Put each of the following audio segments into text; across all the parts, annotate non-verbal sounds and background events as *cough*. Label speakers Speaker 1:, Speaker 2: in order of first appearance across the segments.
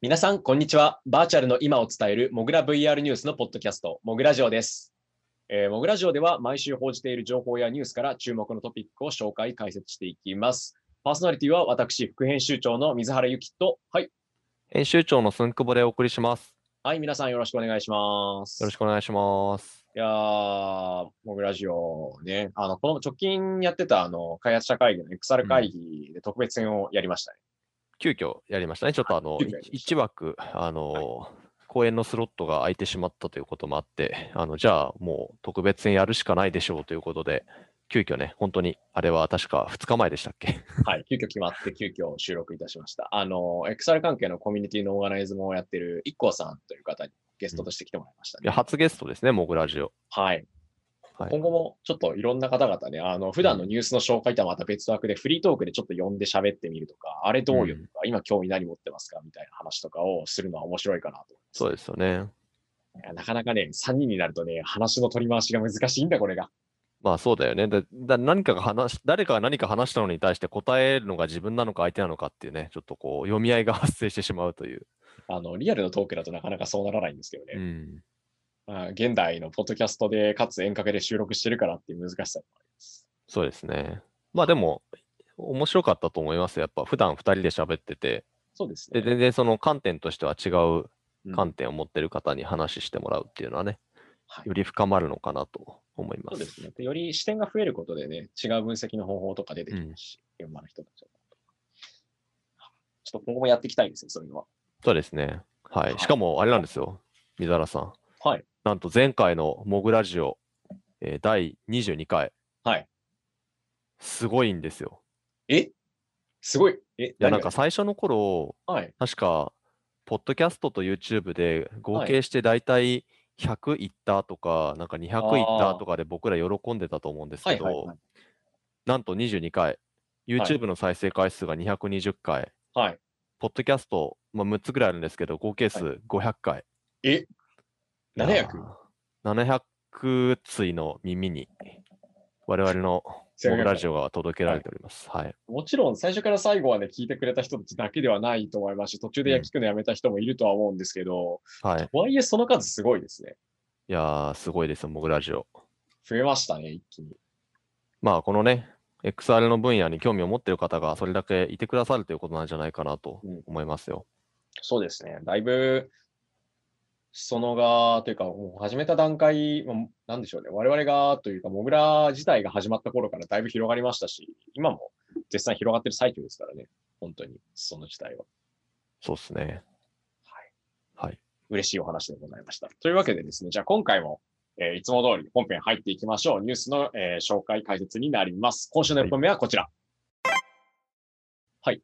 Speaker 1: 皆さん、こんにちは。バーチャルの今を伝えるモグラ VR ニュースのポッドキャスト、モグラジオです。えーモグラジオでは毎週報じている情報やニュースから注目のトピックを紹介、解説していきます。パーソナリティは私、副編集長の水原由紀と、はい。
Speaker 2: 編集長の寸久保でお送りします。
Speaker 1: はい、皆さんよろしくお願いします。
Speaker 2: よろしくお願いします。
Speaker 1: いやー、モグラジオね、あの、この直近やってたあの、開発者会議の XR 会議で特別編をやりましたね。
Speaker 2: 急遽やりましたね。ちょっとあの、
Speaker 1: 急遽やりました
Speaker 2: 1枠、あの、公演のスロットが空いてしまったということもあって、あの、じゃあもう特別編やるしかないでしょうということで、急遽ね、本当に、あれは確か2日前でしたっけ？*laughs*
Speaker 1: はい、急遽決まって、急遽収録いたしました。あの、XR 関係のコミュニティのオーガナイズもやってる IKKO さんという方にゲストとして来てもらいましたね。
Speaker 2: いや初ゲストですね、モグラジオ。
Speaker 1: はい。
Speaker 2: はい
Speaker 1: 今後もちょっといろんな方々ね、あの、普段のニュースの紹介とはまた別枠でフリートークでちょっと呼んで喋ってみるとか、あれどういうのか、今興味何持ってますかみたいな話とかをするのは面白いかなと思います。
Speaker 2: そうですよね。
Speaker 1: なかなかね、3人になるとね、話の取り回しが難しいんだ、これが。
Speaker 2: まあそうだよね。だだ何かが話し、誰かが何か話したのに対して答えるのが自分なのか相手なのかっていうね、ちょっとこう、読み合いが発生してしまうという。
Speaker 1: あの、リアルのトークだとなかなかそうならないんですけどね。
Speaker 2: うん。
Speaker 1: まあ、現代のポッドキャストで、かつ遠隔で収録してるからっていう難しさもあります。
Speaker 2: そうですね。まあでも、面白かったと思いますよ。やっぱ普段2人で喋ってて、
Speaker 1: そうですね。
Speaker 2: で全然その観点としては違う
Speaker 1: うん
Speaker 2: 観点を持ってる方に話してもらうっていうのはね、
Speaker 1: はい
Speaker 2: より深まるのかなと思います。
Speaker 1: そうですね。でより視点が増えることでね、違う分析の方法とか出てきますし、現場の人たちは。ちょっと今後もやっていきたいんですよ、そういうのは。
Speaker 2: そうですね。は
Speaker 1: はい
Speaker 2: い。しかも、あれなんですよ。水原さん。
Speaker 1: はい。
Speaker 2: なんと前回のモグラジオ、えー第22回、
Speaker 1: はい。
Speaker 2: すごいんですよ。
Speaker 1: え？すごい。え、
Speaker 2: いや、なんか最初の頃、
Speaker 1: はい。
Speaker 2: 確か、ポッドキャストと YouTube で合計して大体100いったとか、なんか200いったとかで僕ら喜んでたと思うんですけど
Speaker 1: はいはいはい、。
Speaker 2: なんと22回、YouTube の再生回数が220回、
Speaker 1: はい。
Speaker 2: ポッドキャスト、まあ、6つぐらいあるんですけど、合計数500回。
Speaker 1: え？?700?
Speaker 2: いやー ?700 対の耳に、我々のモグラジオが届けられております。はい。
Speaker 1: もちろん最初から最後まで聞いてくれた人たちだけではないと思いますし、途中で
Speaker 2: うん
Speaker 1: 聞くのやめた人もいるとは思うんですけど、
Speaker 2: はい。
Speaker 1: とはいえその数すごいですね。
Speaker 2: いやー、すごいですよ、モグラジオ。
Speaker 1: 増えましたね、一気に。
Speaker 2: まあ、このね、XR の分野に興味を持っている方がそれだけいてくださるということなんじゃないかなと
Speaker 1: うん
Speaker 2: 思いますよ。
Speaker 1: そうですね。だいぶ、そのが、というか、もう始めた段階、まあなんでしょうね。我々が、というか、モグラ自体が始まった頃からだいぶ広がりましたし、今も絶賛広がってる最中ですからね。本当に、その自体は。
Speaker 2: そうですね。
Speaker 1: はい。
Speaker 2: はい。
Speaker 1: 嬉しいお話でございました。というわけでですね、じゃあ今回も、えーいつも通り本編入っていきましょう。ニュースの、えー紹介解説になります。今週の1本目はこちら。はい。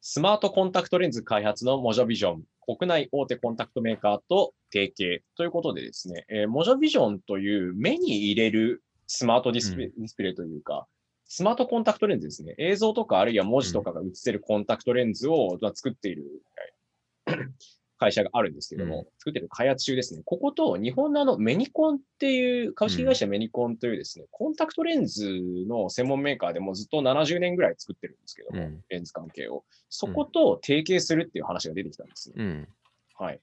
Speaker 1: スマートコンタクトレンズ開発のモジョビジョン、国内大手コンタクトメーカーと提携ということでですね、えーモジョビジョンという目に入れるスマートディスプレイ,、ディスプレイというか、スマートコンタクトレンズですね。映像とかあるいは文字とかが映せるコンタクトレンズをまあ作っている会社があるんですけども、
Speaker 2: うん
Speaker 1: 作ってる開発中ですね。ここと日本のあのメニコンっていう、株式会社メニコンというですね、コンタクトレンズの専門メーカーでもずっと70年ぐらい作ってるんですけども、
Speaker 2: うん
Speaker 1: レンズ関係を。そこと提携するっていう話が出てきたんですね。
Speaker 2: うん。
Speaker 1: はい。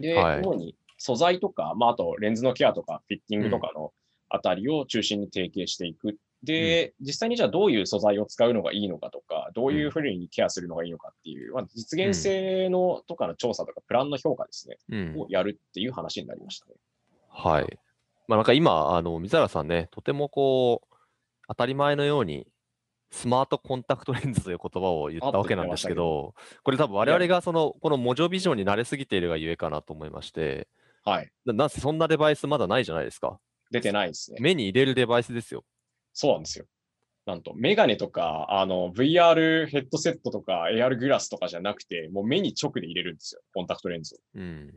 Speaker 1: で、
Speaker 2: はい
Speaker 1: 主に素材とか、まあ、あとレンズのケアとか、フィッティングとかのあたりを中心に提携していく。で、実際にじゃあどういう素材を使うのがいいのかとか、どういうふうにケアするのがいいのかっていう、まあ、実現性のとかの調査とか、プランの評価ですね、
Speaker 2: うん
Speaker 1: を。やるっていう話になりましたね。
Speaker 2: はい。まあなんか今、あの、水原さんね、とてもこう、当たり前のように、スマートコンタクトレンズという言葉を言ったわけなんですけど、これ多分我々がその、このモジョビジョンに慣れすぎているがゆえかなと思いまして、
Speaker 1: はい。
Speaker 2: ななんせそんなデバイスまだないじゃないですか。
Speaker 1: 出てないですね。
Speaker 2: 目に入れるデバイスですよ。
Speaker 1: そうなんですよ。なんと、メガネとか、あの、VR ヘッドセットとか、AR グラスとかじゃなくて、もう目に直で入れるんですよ。コンタクトレンズを。
Speaker 2: うん。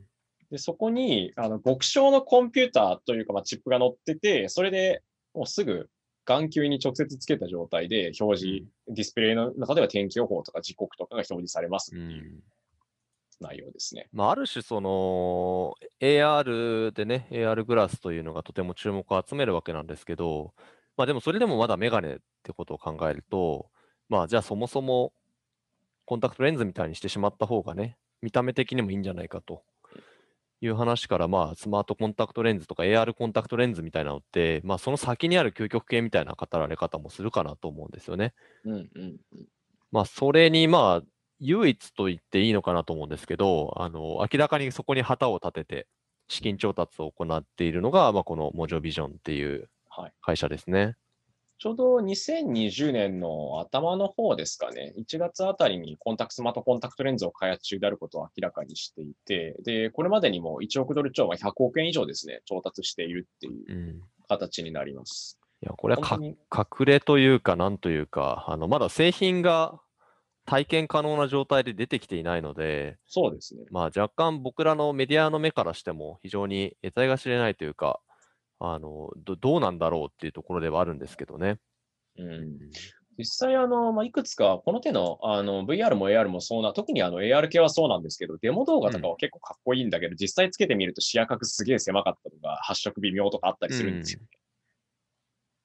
Speaker 1: で、そこに、あの、極小のコンピューターというか、まあ、チップが載ってて、それでもうすぐ眼球に直接つけた状態で表示、ディスプレイの中では天気予報とか時刻とかが表示されますって
Speaker 2: う。
Speaker 1: いうん内容ですね。
Speaker 2: まあ、ある種、その AR でね、AR グラスというのがとても注目を集めるわけなんですけど、まあでもそれでもまだメガネってことを考えると、まあじゃあそもそもコンタクトレンズみたいにしてしまった方がね、見た目的にもいいんじゃないかという話から、まあ、スマートコンタクトレンズとか AR コンタクトレンズみたいなのって、まあ、その先にある究極系みたいな語られ方もするかなと思うんですよね。
Speaker 1: うんうんうん。
Speaker 2: まあ、それに、まあ、唯一と言っていいのかなと思うんですけど、あの、明らかにそこに旗を立てて、資金調達を行っているのが、まあ、このモジョビジョンっていう
Speaker 1: はい。
Speaker 2: 会社ですね。
Speaker 1: ちょうど2020年の頭の方ですかね、1月あたりにコンタクトスマートコンタクトレンズを開発中であることを明らかにしていて、で、これまでにも1億ドル超は100億円以上ですね、調達しているっていう
Speaker 2: うん。い
Speaker 1: 形になります。
Speaker 2: や、これは隠れというか、なんというか、あの、まだ製品が体験可能な状態で出てきていないので、
Speaker 1: そうですね。
Speaker 2: まあ、若干僕らのメディアの目からしても非常に得体が知れないというか、あのどどうなんだろうっていうところではあるんですけどね。
Speaker 1: うん、実際、あの、まあ、いくつか、この手の、あの、VR も AR もそうな、特にあの AR 系はそうなんですけど、デモ動画とかは結構かっこいいんだけど、実際つけてみると視野角すげえ狭かったとか、発色微妙とかあったりするんですよね。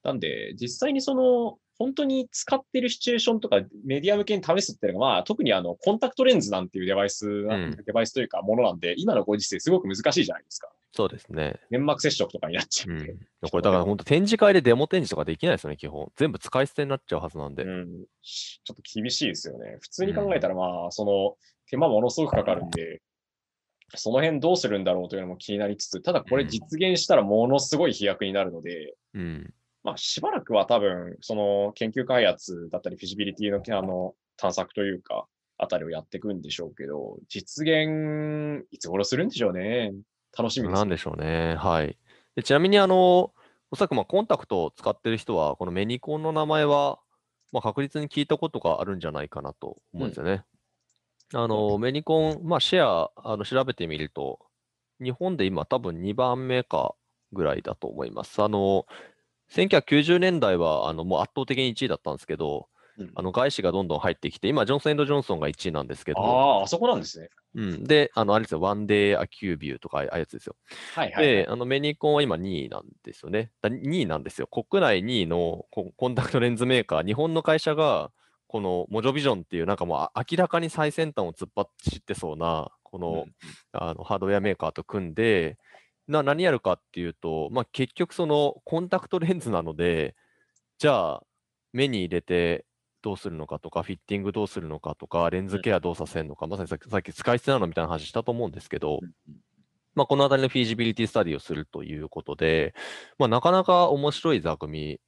Speaker 1: なんで、実際にその、本当に使ってるシチュエーションとかメディア向けに試すっていうのが、まあ、特にあの、コンタクトレンズなんていうデバイス、
Speaker 2: ん
Speaker 1: デバイスというかものなんで、今のご時世すごく難しいじゃないですか。
Speaker 2: そうですね。
Speaker 1: 粘膜接触とかになっちゃ
Speaker 2: う
Speaker 1: うん
Speaker 2: これだから本当展示会でデモ展示とかできないですよね、基本。全部使い捨てになっちゃうはずなんで。
Speaker 1: うん、ちょっと厳しいですよね。普通に考えたら、まあ、その、手間ものすごくかかるんで、その辺どうするんだろうというのも気になりつつ、ただこれ
Speaker 2: うん
Speaker 1: 実現したらものすごい飛躍になるので、
Speaker 2: うん。
Speaker 1: まあ、しばらくは多分、その研究開発だったり、フィジビリティのあの探索というか、あたりをやっていくんでしょうけど、実現、いつ頃するんでしょうね。楽しみです
Speaker 2: なん。でしょうね。はい。でちなみに、あの、おそらくまあコンタクトを使ってる人は、このメニコンの名前は、まあ、確実に聞いたことがあるんじゃないかなと思うんですよね。あの、メニコン、まあ、シェア、あの調べてみると、日本で今多分2番目かぐらいだと思います。あの、1990年代は、あの、もう圧倒的に1位だったんですけど、
Speaker 1: うん
Speaker 2: あの、外資がどんどん入ってきて、今、ジョンソンジョンソンが1位なんですけど、
Speaker 1: ああ、あそこなんですね。
Speaker 2: うん。で、あの、あれですよ、ワンデーアキュービューとか、ああいうやつですよ。
Speaker 1: はいはい、はい
Speaker 2: で、あのメニコンは今2位なんですよね。だ2位なんですよ。国内2位のココンタクトレンズメーカー、日本の会社が、このモジョビジョンっていう、なんかもうあ明らかに最先端を突っ走ってそうな、この,、
Speaker 1: うん
Speaker 2: あのハードウェアメーカーと組んで、な何やるかっていうと、まあ、結局そのコンタクトレンズなので、じゃあ目に入れてどうするのかとか、フィッティングどうするのかとか、レンズケアどうさせるのか、まさにさっき使い捨てなのみたいな話したと思うんですけど、
Speaker 1: うん
Speaker 2: まあ、このあたりのフィジビリティスタディをするということで、まあ、なかなか面白い座組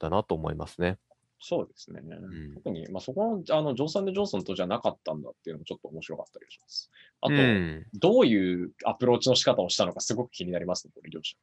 Speaker 2: だなと思いますね。
Speaker 1: そうですね。
Speaker 2: ん
Speaker 1: 特に、まあ、そこの、あの、ジョンソン・ジョンソンとじゃなかったんだっていうのもちょっと面白かったりします。あと、
Speaker 2: うん、
Speaker 1: どういうアプローチの仕方をしたのかすごく気になりますね、これ、両者。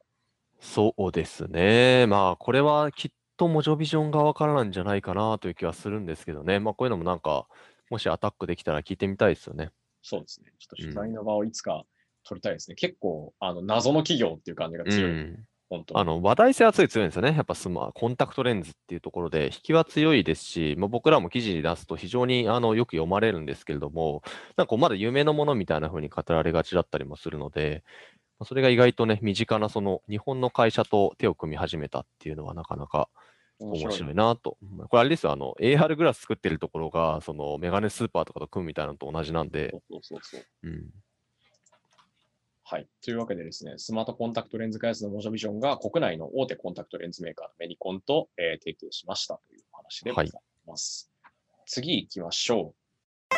Speaker 2: そうですね。まあ、これはきっとモジョビジョン側からなんじゃないかなという気はするんですけどね。まあ、こういうのもなんか、もしアタックできたら聞いてみたいですよね。
Speaker 1: そうですね。ちょっと取材の場をいつか取りたいですね。結構、あの、謎の企業っていう感じが
Speaker 2: う
Speaker 1: 強い。
Speaker 2: ん。
Speaker 1: 本当に
Speaker 2: あの、話題性は強い強いんですよね。やっぱスマ、コンタクトレンズっていうところで、引きは強いですし、まあ、僕らも記事に出すと非常にあのよく読まれるんですけれども、なんかまだ有名なものみたいな風に語られがちだったりもするので、まあそれが意外とね、身近なその日本の会社と手を組み始めたっていうのはなかなか面白いなと。これあれですよ、あの、AR グラス作ってるところが、そのメガネスーパーとかと組むみたいなのと同じなんで
Speaker 1: そ、うそうそうそう。
Speaker 2: うん。
Speaker 1: はい。というわけでですね、スマートコンタクトレンズ開発のモジョビジョンが国内の大手コンタクトレンズメーカーのメニコンと、えー提携しましたというお話でございます。次行きましょう。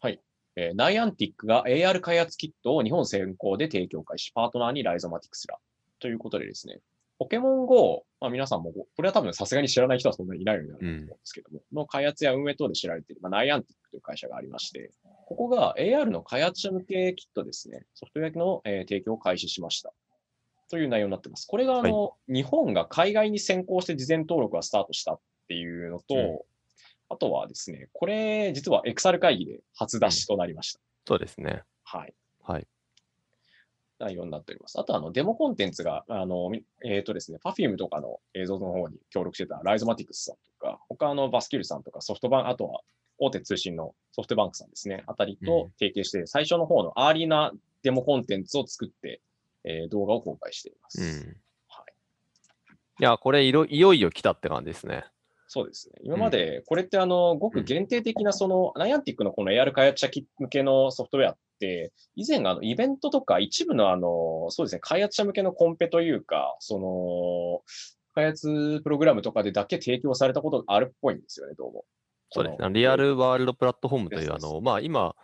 Speaker 1: はい。えーナイアンティックが AR 開発キットを日本先行で提供開始、パートナーにライゾマティクスら。ということでですね、ポケモン GO、まあ、皆さんも、これは多分さすがに知らない人はそんなにいないようになると思うんですけども、の開発や運営等で知られている、まあ、ナイアンティックという会社がありまして、ここが AR の開発者向けキットですね、ソフトウェアの、えー提供を開始しました。という内容になってます。これがあの、日本が海外に先行して事前登録がスタートしたっていうのと、
Speaker 2: うん
Speaker 1: あとはですね、これ実はエクサル会議で初出しとなりました。
Speaker 2: そうですね。
Speaker 1: はい。
Speaker 2: はい。
Speaker 1: 内容になっております。あと、あの、デモコンテンツが、あの、みえっ、とですね、Perfume とかの映像の方に協力してたライゾマティクスさんとか、他のバスキルさんとかソフトバンク、あとは大手通信のソフトバンクさんですね、あたりと提携して、最初の方のアーリーなデモコンテンツを作って、えー動画を公開しています。
Speaker 2: うん。
Speaker 1: はい。
Speaker 2: いや、これいろ、いよいよ来たって感じですね。
Speaker 1: そうですね。今まで、これってあの、ごく限定的なその、ナイアンティックのこの AR 開発者向けのソフトウェア以前あの、イベントとか一部のあの、そうですね、開発者向けのコンペというか、その、開発プログラムとかでだけ提供されたことがあるっぽいんですよね、どうも。
Speaker 2: そうですね。リアルワールドプラットフォームという、あの、まあ今、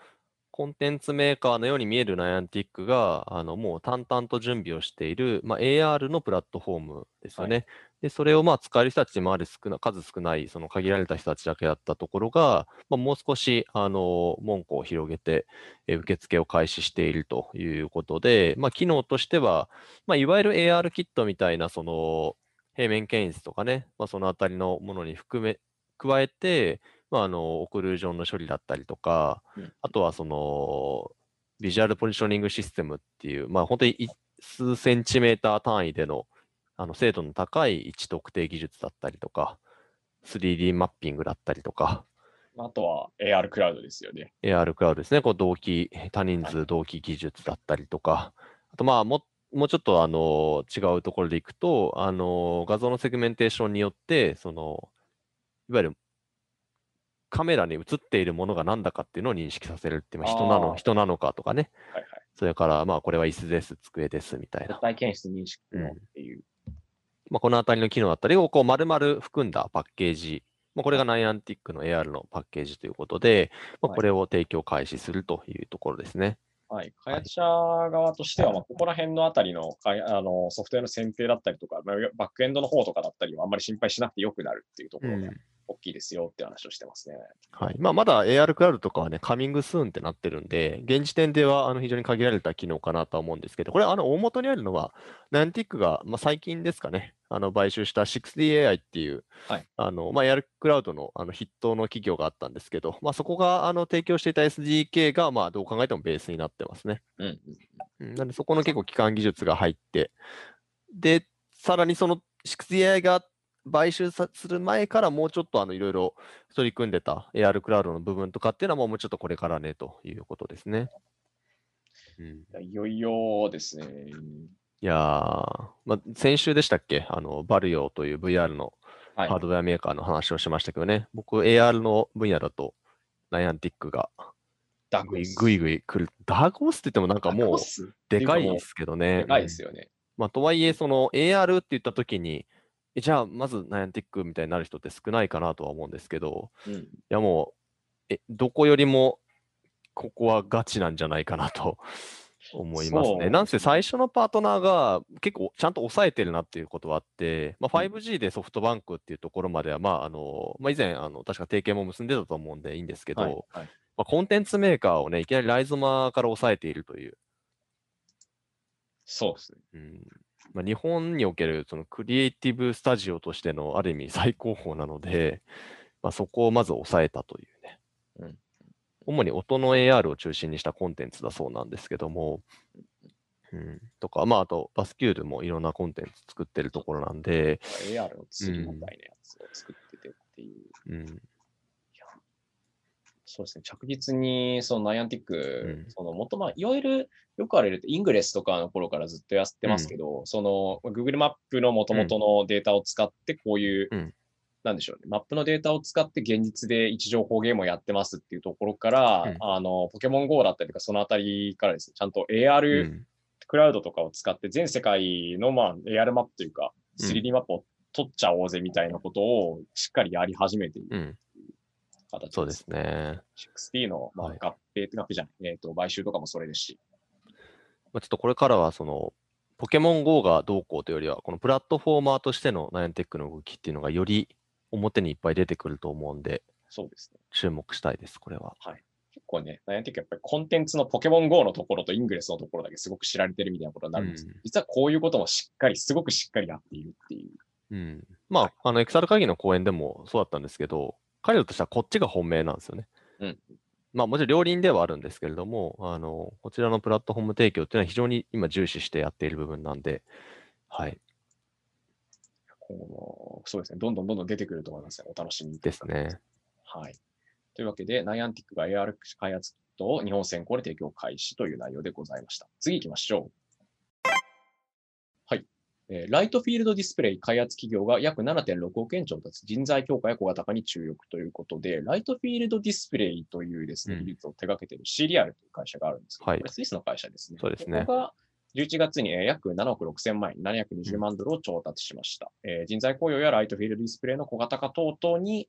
Speaker 2: コンテンツメーカーのように見えるナイアンティックが、あの、もう淡々と準備をしている、まあ AR のプラットフォームですよ
Speaker 1: は
Speaker 2: ね。で、それをまあ使える人たち今まで少な、数少ない、その限られた人たちだけだったところが、まあもう少し、あの、門戸を広げて、えー受付を開始しているということで、まあ機能としては、まあいわゆる AR キットみたいな、その、平面検出とかね、まあそのあたりのものに含め、加えて、まあ、あの、オクルージョンの処理だったりとか、
Speaker 1: うん。
Speaker 2: あとはその、ビジュアルポジショニングシステムっていう、まあ、本当にい数センチメーター単位での、あの、精度の高い位置特定技術だったりとか、3D マッピングだったりとか、
Speaker 1: あとは AR クラウドですよね。
Speaker 2: AR クラウドですね、こう同期、多人数同期技術だったりとか、あとまあも、もうちょっとあの違うところでいくと、あの画像のセグメンテーションによって、そのいわゆるカメラに映っているものが何だかっていうのを認識させるっていう、まあ人なの人なのかとかね、
Speaker 1: はいはい。
Speaker 2: それからまあこれは椅子です、机ですみたいな
Speaker 1: 絶。対検出認識のっていう。
Speaker 2: まあ、このあたりの機能だったりをこう丸々含んだパッケージ、まあ、これがナイアンティックの AR のパッケージということで、まあ、
Speaker 1: はい
Speaker 2: これを提供開始するというところですね。
Speaker 1: はい。開発者側としては、まあ、ここら辺のあたりのかいあのソフトウェアの選定だったりとか、まあバックエンドの方とかだったりはあんまり心配しなくてよくなるっていうところが大きいですよって話をしてますね。
Speaker 2: はいまあ、まだ AR クラウドとかはね、カミングスーンってなってるんで、現時点ではあの非常に限られた機能かなとは思うんですけど、これ、あの大元にあるのは、ナンティックが、まあ、最近ですかね、あの買収した 60AI っていう、
Speaker 1: はい
Speaker 2: あのまあ、AR クラウドのあの筆頭の企業があったんですけど、まあ、そこがあの提供していた SDK が、まあ、どう考えてもベースになってますね。
Speaker 1: うん
Speaker 2: なんで、そこの結構基幹技術が入って、で、さらにその 6AI が買収さする前からもうちょっとあのいろいろ取り組んでた AR クラウドの部分とかっていうのはもうちょっとこれからねということですね。うん、い
Speaker 1: よいよですね。
Speaker 2: やー、まあ、先週でしたっけ？あの、バルヨーという VR の
Speaker 1: はい
Speaker 2: ハー。ドウェアメーカーの話をしましたけどね、僕 AR の分野だとナイアンティックが
Speaker 1: ダグス
Speaker 2: ぐいぐい来る。ダークホースって言ってもなんかもう
Speaker 1: ス
Speaker 2: でかいですけどね。
Speaker 1: でかいで
Speaker 2: うん
Speaker 1: すよね。
Speaker 2: まあ、とはいえ、その AR って言ったときに、えじゃあ、まずナイアンティックみたいになる人って少ないかなとは思うんですけど、
Speaker 1: うん。
Speaker 2: いやもう、え、どこよりも、ここはガチなんじゃないかなと *laughs* 思いますね。なんせ最初のパートナーが結構ちゃんと抑えてるなっていうことはあって、まあ、5G でソフトバンクっていうところまでは、まあ、あの、まあ、以前、あの、確か提携も結んでたと思うんでいいんですけど、
Speaker 1: はいはい
Speaker 2: まあ、コンテンツメーカーをね、いきなりライゾマから抑えているという、
Speaker 1: そうですね。
Speaker 2: うんまあ、日本におけるそのクリエイティブスタジオとしてのある意味最高峰なので、まあ、そこをまず抑えたというね。
Speaker 1: うん。
Speaker 2: 主に音の AR を中心にしたコンテンツだそうなんですけども、うん、とか、まあ、あと、バスキュールもいろんなコンテンツ作ってるところなんで、
Speaker 1: AR の釣りみたいなやつを作っててっていう。
Speaker 2: うん、
Speaker 1: そうですね、着実にそのナイアンティック、
Speaker 2: うん。
Speaker 1: そのもっとまあ、いわゆるよくあるイングレスとかの頃からずっとやってますけど、その Google マップの元々のデータを使って、こういう、
Speaker 2: うん。
Speaker 1: なんでしょうね、マップのデータを使って現実で位置情報ゲームをやってますっていうところから、
Speaker 2: うん。
Speaker 1: あのポケモン GO だったりとか、そのあたりからですね、ちゃんと
Speaker 2: う
Speaker 1: AR
Speaker 2: ん。
Speaker 1: クラウドとかを使って全世界のまあ AR マップというか、
Speaker 2: うん。
Speaker 1: 3D マップを取っちゃおうぜみたいなことをしっかりやり始めている
Speaker 2: うん、
Speaker 1: 形
Speaker 2: そうですね。
Speaker 1: 6T の、まあ
Speaker 2: はい
Speaker 1: 合併、合併じゃない、えっ、と、買収とかもそれですし。
Speaker 2: まあ、ちょっとこれからは、その、ポケモン GO がどうこうというよりは、このプラットフォーマーとしてのナイアンテックの動きっていうのがより表にいっぱい出てくると思うんで、
Speaker 1: そうですね。
Speaker 2: 注目したいです、これは。
Speaker 1: 結構ね、ナイアンティックやっぱりコンテンツのポケモン GO のところとイングレスのところだけすごく知られてるみたいなことになるんですけど、
Speaker 2: うん
Speaker 1: 実はこういうこともしっかり、すごくしっかりやっているっていう。
Speaker 2: うん。まあ、あの、エクサル会議の講演でもそうだったんですけど、彼らとしてはこっちが本命なんですよね。
Speaker 1: うん。
Speaker 2: まあ、もちろん両輪ではあるんですけれども、あの、こちらのプラットフォーム提供っていうのは非常に今重視してやっている部分なんで、はい。
Speaker 1: 今後も、そうですね、どんどんどんどん出てくると思いますね。お楽しみに。
Speaker 2: ですね。
Speaker 1: はい。というわけで、ナイアンティックが AR 開発キットを日本先行で提供開始という内容でございました。次行きましょう。ライトフィールドディスプレイ開発企業が約7.6億円調達、人材強化や小型化に注力ということで、ライトフィールドディスプレイというですね、
Speaker 2: うん
Speaker 1: 技術を手掛けている CDR という会社があるんですけど、
Speaker 2: はい
Speaker 1: これスイスの会社ですね。
Speaker 2: そうですね
Speaker 1: ここが11月にえー約7億6千万円、720万ドルを調達しました。えー人材雇用やライトフィールドディスプレイの小型化等々に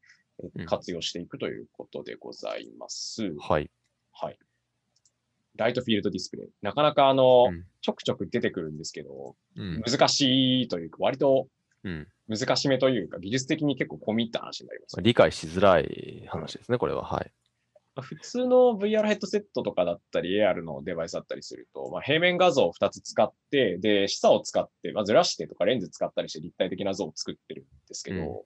Speaker 1: 活用していくということでございます。
Speaker 2: はい。
Speaker 1: はい。ライトフィールドディスプレイ。なかなかあの、
Speaker 2: うん
Speaker 1: ちょくちょく出てくるんですけど、
Speaker 2: うん。
Speaker 1: 難しいというか、割と
Speaker 2: うん。
Speaker 1: 難しめというか、技術的に結構込み入った話になりますね、
Speaker 2: 理解しづらい話ですね、これは。はい。
Speaker 1: 普通の VR ヘッドセットとかだったり、AR のデバイスだったりすると、まあ、平面画像を2つ使って、で、視差を使って、まあ、ずらしてとかレンズ使ったりして立体的な像を作ってるんですけど、
Speaker 2: うん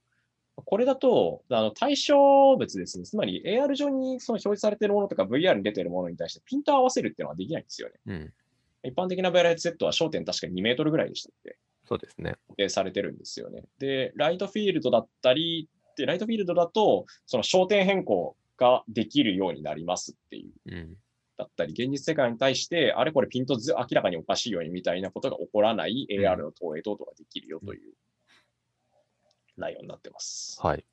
Speaker 1: これだと、あの対象物ですね。つまり AR 上にその表示されているものとか VR に出ているものに対してピントを合わせるっていうのはできないんですよね。
Speaker 2: うん。
Speaker 1: 一般的な VR ヘッドセットは焦点確か2メートルぐらいでしたっけ？
Speaker 2: そうですね。
Speaker 1: でされてるんですよね。で、ライトフィールドだったり、で、ライトフィールドだと、その焦点変更ができるようになりますっていう、
Speaker 2: うん。
Speaker 1: だったり、現実世界に対して、あれこれピントず明らかにおかしいようにみたいなことが起こらない
Speaker 2: ん
Speaker 1: AR の投影等々ができるよという内容になってます。
Speaker 2: はい。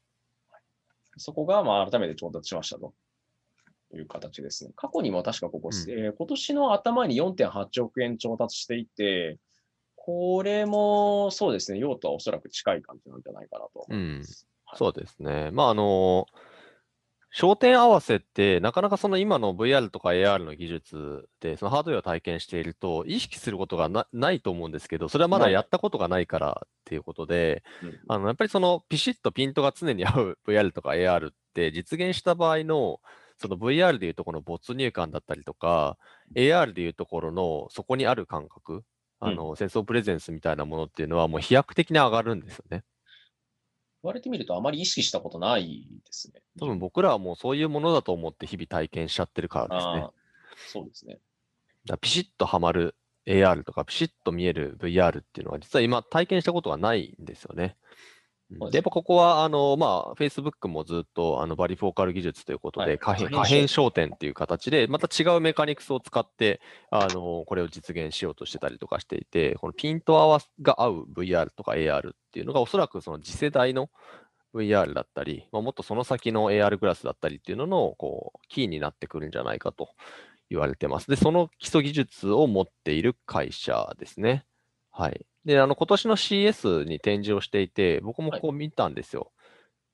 Speaker 1: そこが、まあ、改めて調達しましたという形ですね。過去にも確かここ、
Speaker 2: うん
Speaker 1: えー今年の頭に4.8億円調達していて、これもそうですね、用途はおそらく近い感じなんじゃないかなと思います。はい
Speaker 2: そうですね。まあ、あの、焦点合わせって、なかなかその今の VR とか AR の技術で、そのハードウェアを体験していると、意識することがなないと思うんですけど、それはまだやったことがないからっていうことで、
Speaker 1: うん。
Speaker 2: あのやっぱりそのピシッとピントが常に合う VR とか AR って実現した場合の、その VR でいうとこの没入感だったりとか、AR でいうところのそこにある感覚、あの、センスオブプレゼンスみたいなものっていうのはもう飛躍的に上がるんですよね。
Speaker 1: 言われてみるとあまり意識したことないですね。
Speaker 2: 多分僕らはもうそういうものだと思って日々体験しちゃってるからですね。
Speaker 1: そうですね。
Speaker 2: だピシッとはまる AR とかピシッと見える VR っていうのは実は今体験したことがないんですよね。
Speaker 1: で
Speaker 2: やっぱここは、あの、まあ、Facebook もずっと、あの、バリフォーカル技術ということ
Speaker 1: はい
Speaker 2: で、可変
Speaker 1: 可変
Speaker 2: 可変焦点っていう形で、また違うメカニクスを使って、あの、これを実現しようとしてたりとかしていて、このピント合わが合う VR とか AR っていうのが、おそらくその次世代の VR だったり、まあ、もっとその先の AR グラスだったりっていうのの、こう、キーになってくるんじゃないかと言われてます。で、その基礎技術を持っている会社ですね。はい。で、あの、今年の CS に展示をしていて、僕もこう見たんですよ。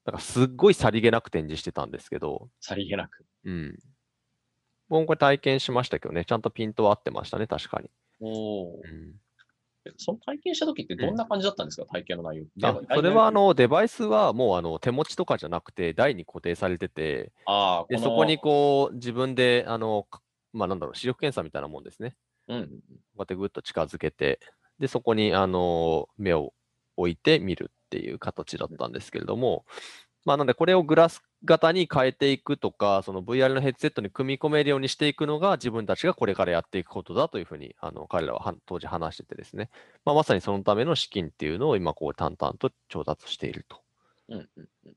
Speaker 2: だからすっごいさりげなく展示してたんですけど、
Speaker 1: さりげなく。
Speaker 2: うん。僕もこれ体験しましたけどね、ちゃんとピントは合ってましたね、確かに。
Speaker 1: おー
Speaker 2: うん、
Speaker 1: その体験した時ってどんな感じだったんですか、体験の内容。って。
Speaker 2: あそれはあのデバイスはもうあの手持ちとかじゃなくて台に固定されてて、
Speaker 1: あー
Speaker 2: でそこにこう自分であの、かまあなんだろう、視力検査みたいなもんですね。
Speaker 1: う、うん、
Speaker 2: こうやってぐっと近づけて、で、そこにあの目を置いて見るっていう形だったんですけれども、まあなんでこれをグラス型に変えていくとか、その VR のヘッドセットに組み込めるようにしていくのが自分たちがこれからやっていくことだというふうにあの彼らはは当時話しててですね、まあ、まさにそのための資金っていうのを今こう淡々と調達していると
Speaker 1: うん、うんうん。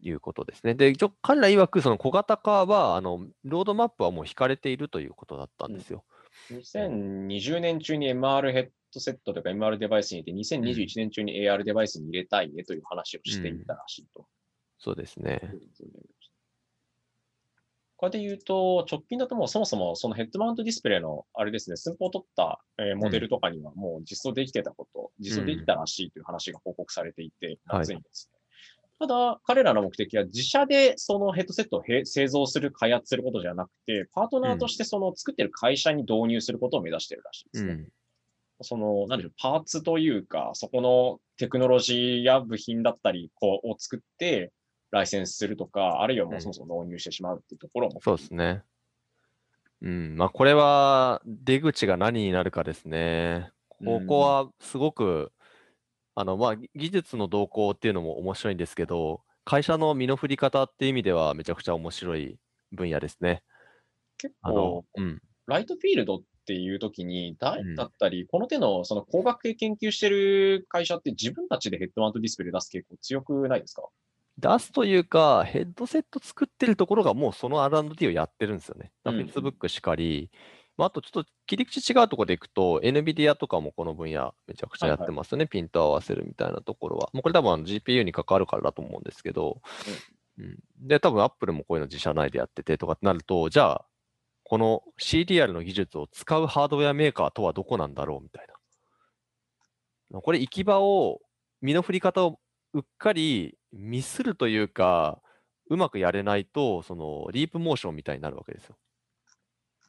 Speaker 2: いうことですね。で、一応彼ら曰くその小型化はあのロードマップはもう引かれているということだったんですよ。
Speaker 1: 2020年中に MR ヘッドセットとか MR デバイスに入れて、2021年中に AR デバイスに入れたいねという話をしていたらしいと。
Speaker 2: そうですね。
Speaker 1: これで言うと、直近だともうそもそもそのヘッドマウントディスプレイのあれですね、寸法を取った、えーモデルとかにはもう実装できてたこと、実装できたらしいという話が報告されていて、
Speaker 2: はい
Speaker 1: 夏にですね。ただ、彼らの目的は自社でそのヘッドセットをへ製造する、開発することじゃなくて、パートナーとしてその作ってる会社に導入することを目指してるらしいですね。
Speaker 2: うん。
Speaker 1: その、なんでしょう、パーツというか、そこのテクノロジーや部品だったり、こう、を作って、ライセンスするとか、あるいはもうそもそも導入してしまうっていうところも、
Speaker 2: そうですね。うん、まあこれは出口が何になるかですね。ここはすごく、あのまあ技術の動向っていうのも面白いんですけど、会社の身の振り方っていう意味ではめちゃくちゃ面白い分野ですね。
Speaker 1: 結構、、
Speaker 2: うん、
Speaker 1: ライトフィールドっていう時に、だ
Speaker 2: うん。
Speaker 1: だったり、この手のその工学系研究してる会社って自分たちでヘッドマウントディスプレイ出す傾向強くないですか？
Speaker 2: 出すというか、ヘッドセット作ってるところがもうその R&D をやってるんですよね。
Speaker 1: うん
Speaker 2: Facebook しかり、まあ、あとちょっと切り口違うところでいくと、NVIDIA とかもこの分野めちゃくちゃやってますよね、ピント合わせるみたいなところは。もうこれ多分 GPU に関わるからだと思うんですけど、うん、で、多分 Apple もこういうの自社内でやっててとかってなると、じゃあ、この CDR の技術を使うハードウェアメーカーとはどこなんだろうみたいな。これ行き場を、身の振り方をうっかりミスるというか、うまくやれないと、そのリープモーションみたいになるわけですよ。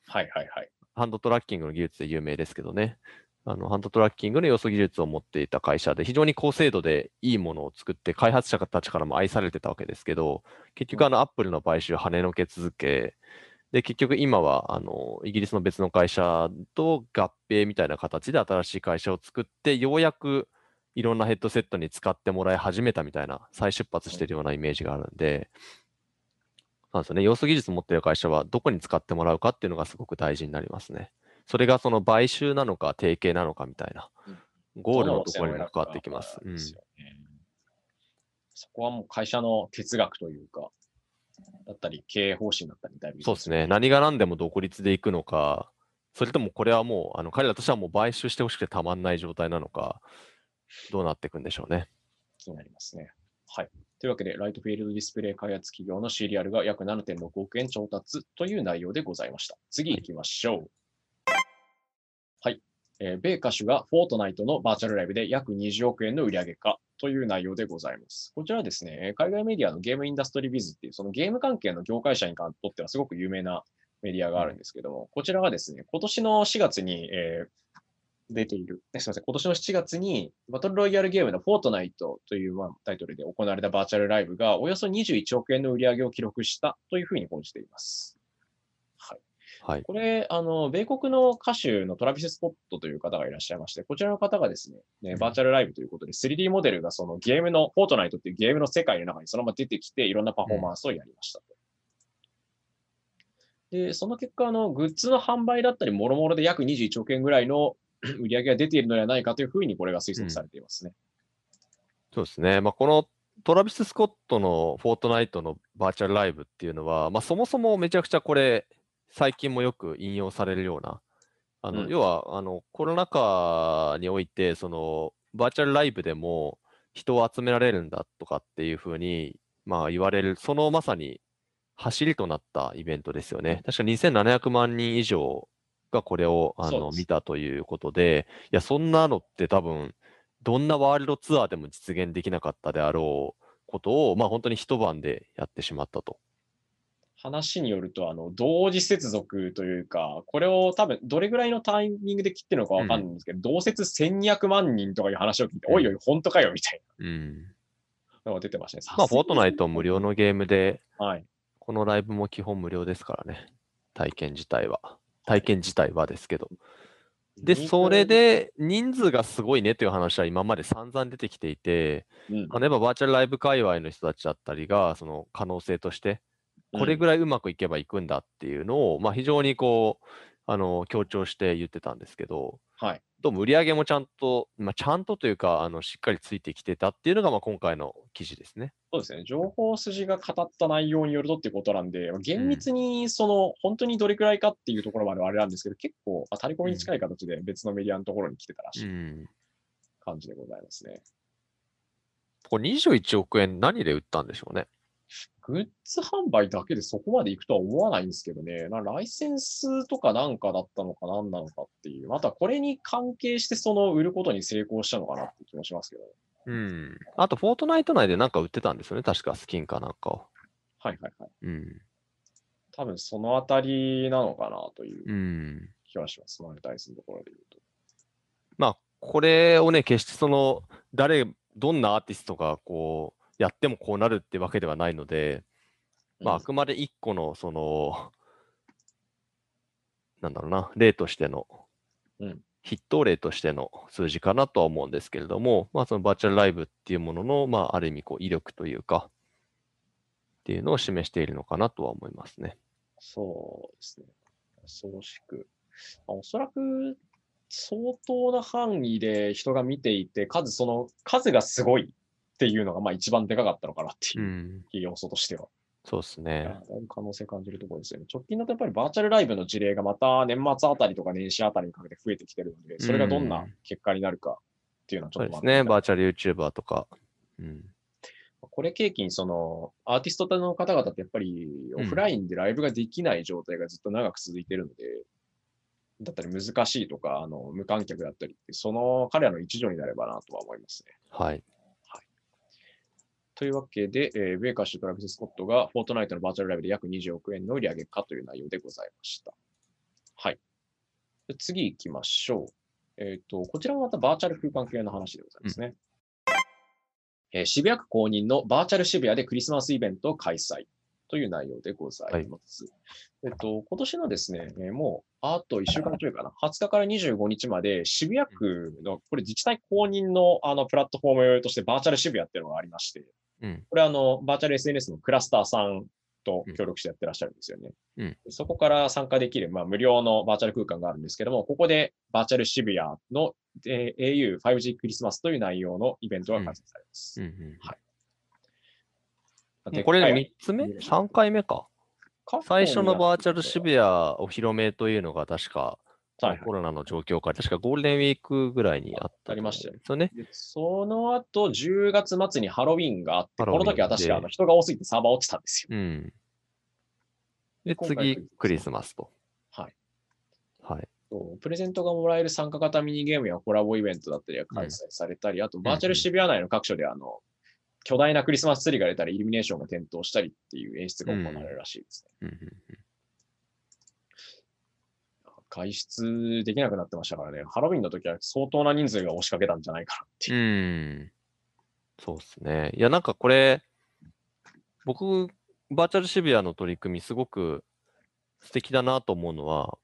Speaker 1: はいはいはい。
Speaker 2: ハンドトラッキングの技術で有名ですけどね。あのハンドトラッキングの要素技術を持っていた会社で、非常に高精度でいいものを作って、開発者たちからも愛されてたわけですけど、結局、あの、アップルの買収を跳ねのけ続け、で、結局今は、あの、イギリスの別の会社と合併みたいな形で新しい会社を作って、ようやくいろんなヘッドセットに使ってもらい始めたみたいな、再出発してるようなイメージがあるんで、なんですよね。要素技術持っている会社はどこに使ってもらうかっていうのがすごく大事になりますね。それがその買収なのか提携なのかみたいな、ゴールのところにも関わってきます。うん、
Speaker 1: そこはもう会社の哲学というか、だったり、経営方針だったりだい
Speaker 2: ぶ、そうですね。何が何でも独立でいくのか、それともこれはもう、あの彼らとしてはもう買収してほしくてたまんない状態なのか、どうなっていくんでしょうね。
Speaker 1: 気になりますね。はい。というわけで、ライトフィールドディスプレイ開発企業の CDR が約7.6億円調達という内容でございました。次行きましょう。はい。えー、米歌手がフォートナイトのバーチャルライブで約20億円の売上化という内容でございます。こちらはですね、海外メディアのゲームインダストリービズっていう、そのゲーム関係の業界者にとってはすごく有名なメディアがあるんですけども、こちらがですね、今年の4月に、えー、出ている、すみません、今年の7月にバトルロイヤルゲームのフォートナイトというタイトルで行われたバーチャルライブがおよそ21億円の売り上げを記録したというふうに報じています。はい。はい、これ、あの、米国の歌手のトラビス・スポットという方がいらっしゃいまして、こちらの方がですね、ねバーチャルライブということで 3D モデルがそのゲームの、フォートナイトっていうゲームの世界の中にそのまま出てきて、いろんなパフォーマンスをやりましたと。で、その結果、あの、グッズの販売だったり、もろもろで約21億円ぐらいの *clears throat* 売り上げが出ているのではないかというふうにこれが推測されていますね。うん、
Speaker 2: そうですね。まあ、このトラビス・スコットのフォートナイトのバーチャルライブっていうのは、まあ、そもそもめちゃくちゃこれ、最近もよく引用されるような、あの、うん、要はあのコロナ禍において、そのバーチャルライブでも人を集められるんだとかっていうふうに、まあ、言われる、そのまさに走りとなったイベントですよね。確か2700万人以上がこれをあの見たということで、いや、そんなのって多分、どんなワールドツアーでも実現できなかったであろうことを、まあ、本当に一晩でやってしまったと。
Speaker 1: 話によると、あの、同時接続というか、これを多分、どれぐらいのタイミングで切ってるのかわかんないんですけど、うん、同説1200万人とかいう話を聞いて、うん、おいおい、本当かよ、みたいな。うん。のが出てましたね。
Speaker 2: まあ、フォートナイト無料のゲームで、
Speaker 1: はい。
Speaker 2: このライブも基本無料ですからね。体験自体は。体験自体はですけど。で、それで人数がすごいねという話は今まで散々出てきていて、うん、例えばバーチャルライブ界隈の人たちだったりが、その可能性として、これぐらいうまくいけばいくんだっていうのを、まあ、非常にこう、あの強調して言ってたんですけど、
Speaker 1: はい、
Speaker 2: どうも売り上げもちゃんと、まあ、ちゃんとというか、あのしっかりついてきてたっていうのが、まあ、今回の記事ですね。
Speaker 1: そうですね。情報筋が語った内容によるとっていうことなんで、厳密にその、うん、本当にどれくらいかっていうところまではあれなんですけど、結構、まあ、タレコミに近い形で別のメディアのところに来てたらしい感じでございますね。うん、
Speaker 2: これ21億円何で売ったんでしょうね。
Speaker 1: グッズ販売だけでそこまでいくとは思わないんですけどね、なライセンスとかなんかだったのか何なのかっていう、またこれに関係してその売ることに成功したのかなって気もしますけど、ね。
Speaker 2: うん。あと、フォートナイト内でなんか売ってたんですよね、確かスキンかなんかを。
Speaker 1: はいはいはい。
Speaker 2: うん。
Speaker 1: 多分そのあたりなのかなという気はします、マネタイズのところで言うと。
Speaker 2: まあ、これをね、決してその、誰、どんなアーティストがこう、やってもこうなるってわけではないので、まあ、あくまで一個の、その、なんだろうな、例としての、
Speaker 1: うん、
Speaker 2: 筆頭例としての数字かなとは思うんですけれども、まあ、そのバーチャルライブっていうものの、まあ、ある意味、こう、威力というか、っていうのを示しているのかなとは思いますね。
Speaker 1: そうですね。恐ろしく。おそらく、相当な範囲で人が見ていて、数、その数がすごいっていうのがまあ一番でかかったのかなっていう要素としては。
Speaker 2: そうですね。
Speaker 1: だいぶ可能性感じるところですよね。直近だとやっぱりバーチャルライブの事例がまた年末あたりとか年始あたりにかけて増えてきてるので、それがどんな結果になるかっていうのはちょっと
Speaker 2: そうですね。バーチャル YouTuber とか。うん。
Speaker 1: これ契機にそのアーティストの方々ってやっぱりオフラインでライブができない状態がずっと長く続いてるので、だったり難しいとか、あの無観客だったりって、その彼らの一助になればなとは思いますね。
Speaker 2: はい。
Speaker 1: というわけで、えーベーカッシュとトラビス・スコットがフォートナイトのバーチャルライブで約20億円の売り上げかという内容でございました。はい。で次行きましょう。えっ、と、こちらもまたバーチャル空間系の話でございますね。えー渋谷区公認のバーチャル渋谷でクリスマスイベントを開催という内容でございます。えっと、今年のですね、えーもう、あと1週間ちょいかな、20日から25日まで渋谷区の、これ自治体公認のあのプラットフォームとしてバーチャル渋谷っていうのがありまして、
Speaker 2: うん。
Speaker 1: これあの、バーチャル SNS のクラスターさんと協力してやってらっしゃるんですよね。
Speaker 2: うん
Speaker 1: そこから参加できる、まあ、無料のバーチャル空間があるんですけども、ここでバーチャル渋谷の、えー au5G クリスマスという内容のイベントが開催されます。
Speaker 2: これ
Speaker 1: でっかい
Speaker 2: 3つ目 ?3 回目か。最初のバーチャル渋谷お披露目というのが確か、
Speaker 1: はいはい
Speaker 2: コロナの状況下、確かゴールデンウィークぐらいにあった
Speaker 1: ありましたよ
Speaker 2: ね。
Speaker 1: でその後、10月末にハロウィンがあって、この時は確
Speaker 2: で
Speaker 1: かあの人が多すぎてサーバー落ちたんですよ。
Speaker 2: うん。で、次、クリスマスと。
Speaker 1: はい。
Speaker 2: はい。
Speaker 1: プレゼントがもらえる参加型ミニゲームやコラボイベントだったりが開催されたり、あとバーチャル渋谷内の各所であの、巨大なクリスマスツリーが出たり、イルミネーションが点灯したりっていう演出が行われるらしいですね。外出できなくなってましたからね、ハロウィンの時は相当な人数が押しかけたんじゃないかなって
Speaker 2: う
Speaker 1: いう。
Speaker 2: ん。そうですね。いや、なんかこれ、僕、バーチャル渋谷の取り組み、すごく素敵だなと思うのは、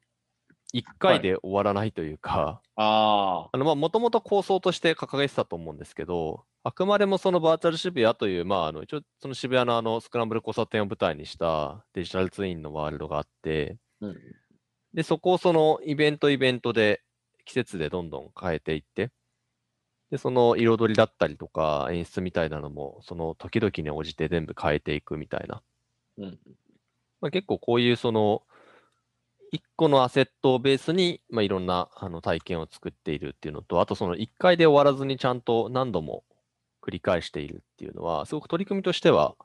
Speaker 2: 1回で終わらないというか、
Speaker 1: ああ、
Speaker 2: あの、まあ、もともと構想として掲げてたと思うんですけど、あくまでもそのバーチャル渋谷という、まあ、あの、一応、その渋谷のあの、スクランブル交差点を舞台にしたデジタルツインのワールドがあって、
Speaker 1: うん、
Speaker 2: で、そこをそのイベントイベントで、季節でどんどん変えていって、で、その彩りだったりとか演出みたいなのも、その時々に応じて全部変えていくみたいな。
Speaker 1: うん、
Speaker 2: まあ、結構こういうその、一個のアセットをベースに、まあ、いろんなあの体験を作っているっていうのと、あとその一回で終わらずにちゃんと何度も繰り返しているっていうのは、すごく取り組みとしては、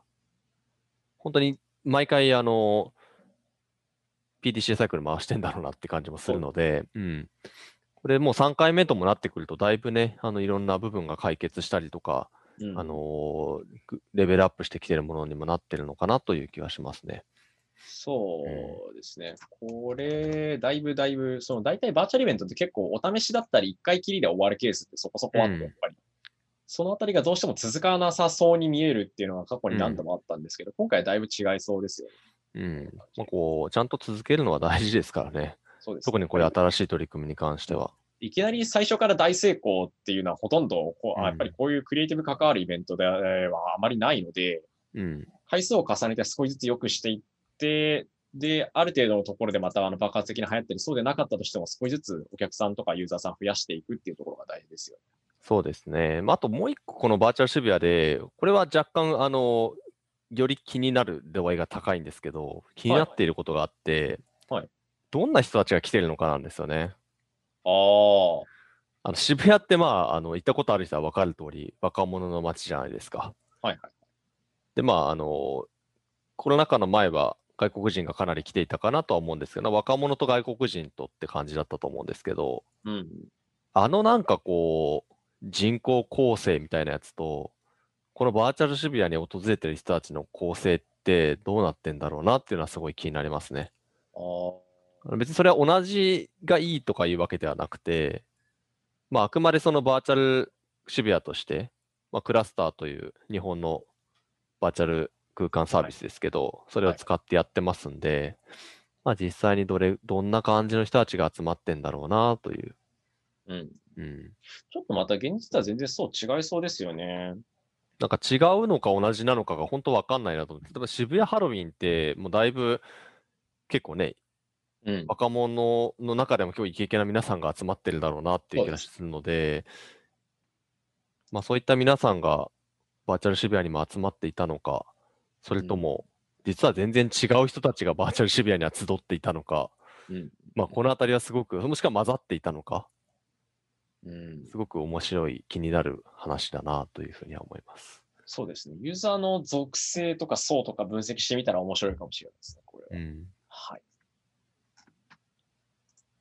Speaker 2: 本当に毎回あの、PDCA サイクル回してんだろうなって感じもするので、うん。これもう3回目ともなってくると、だいぶね、あのいろんな部分が解決したりとか、
Speaker 1: うん
Speaker 2: あのレベルアップしてきてるものにもなってるのかなという気がしますね。
Speaker 1: そうですね。これ、だいぶだいぶ、その大体バーチャルイベントって結構お試しだったり、一回きりで終わるケースってそこそこあって、
Speaker 2: うん
Speaker 1: やっぱり。そのあたりがどうしても続かなさそうに見えるっていうのが過去に何度もあったんですけど、今回はだいぶ違いそうですよね。
Speaker 2: うん。まあ、こう、ちゃんと続けるのは大事ですからね。
Speaker 1: そうですね
Speaker 2: 特にこれ新しい取り組みに関しては。
Speaker 1: いきなり最初から大成功っていうのはほとんどこう、やっぱりこういうクリエイティブ関わるイベントではあまりないので、
Speaker 2: うん。
Speaker 1: 回数を重ねて少しずつ良くしていって、で、ある程度のところでまたあの爆発的に流行ったり、そうでなかったとしても少しずつお客さんとかユーザーさん増やしていくっていうところが大事ですよ。
Speaker 2: そうですね。まあ、あともう一個、このバーチャル渋谷で、これは若干、あの、より気になる度合いが高いんですけど、気になっていることがあって、
Speaker 1: はい
Speaker 2: どんな人たちが来てるのかなんですよね。
Speaker 1: ああ、
Speaker 2: あの渋谷って、まあ、あの行ったことある人は分かる通り、若者の街じゃないですか。
Speaker 1: はいはい。
Speaker 2: で、まあ、あの、コロナ禍の前は外国人がかなり来ていたかなとは思うんですけど、若者と外国人とって感じだったと思うんですけど、
Speaker 1: うん。
Speaker 2: あのなんかこう、人口構成みたいなやつと、このバーチャル渋谷に訪れてる人たちの構成ってどうなってんだろうなっていうのはすごい気になりますね。
Speaker 1: ああ、
Speaker 2: 別にそれは同じがいいとかいうわけではなくて、まあ、あくまでそのバーチャル渋谷として、まあ、クラスターという日本のバーチャル空間サービスですけど、それを使ってやってますんで、まあ、実際にどれ、どんな感じの人たちが集まってんだろうなという。
Speaker 1: うん。
Speaker 2: うん。
Speaker 1: ちょっとまた現実とは全然そう違いそうですよね。
Speaker 2: なんか違うのか同じなのかが本当わかんないなと思って、例えば渋谷ハロウィンってもうだいぶ結構ね、
Speaker 1: うん。
Speaker 2: 若者の中でも今日イケイケな皆さんが集まってるだろうなっていう気が
Speaker 1: す
Speaker 2: するので、まあそういった皆さんがバーチャル渋谷にも集まっていたのか、それとも実は全然違う人たちがバーチャル渋谷には集っていたのか、
Speaker 1: うん。
Speaker 2: まあ、このあたりはすごく、もしくは混ざっていたのか、
Speaker 1: うん
Speaker 2: すごく面白い、気になる話だなというふうには思います。
Speaker 1: そうですね。ユーザーの属性とか層とか分析してみたら面白いかもしれないですね、これは。
Speaker 2: うん。
Speaker 1: はい。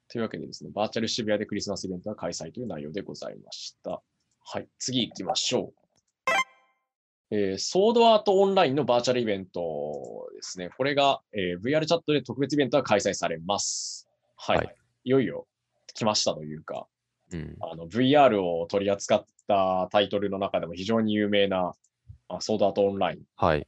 Speaker 1: というわけでですね、バーチャル渋谷でクリスマスイベントが開催という内容でございました。はい、次行きましょう。えーソードアートオンラインのバーチャルイベントですね。これが、えー VR チャットで特別イベントが開催されます。はい。
Speaker 2: はい
Speaker 1: い、よいよ来ましたというか、
Speaker 2: うん。
Speaker 1: あの VR を取り扱ったタイトルの中でも非常に有名なあソードアートオンライン
Speaker 2: はい。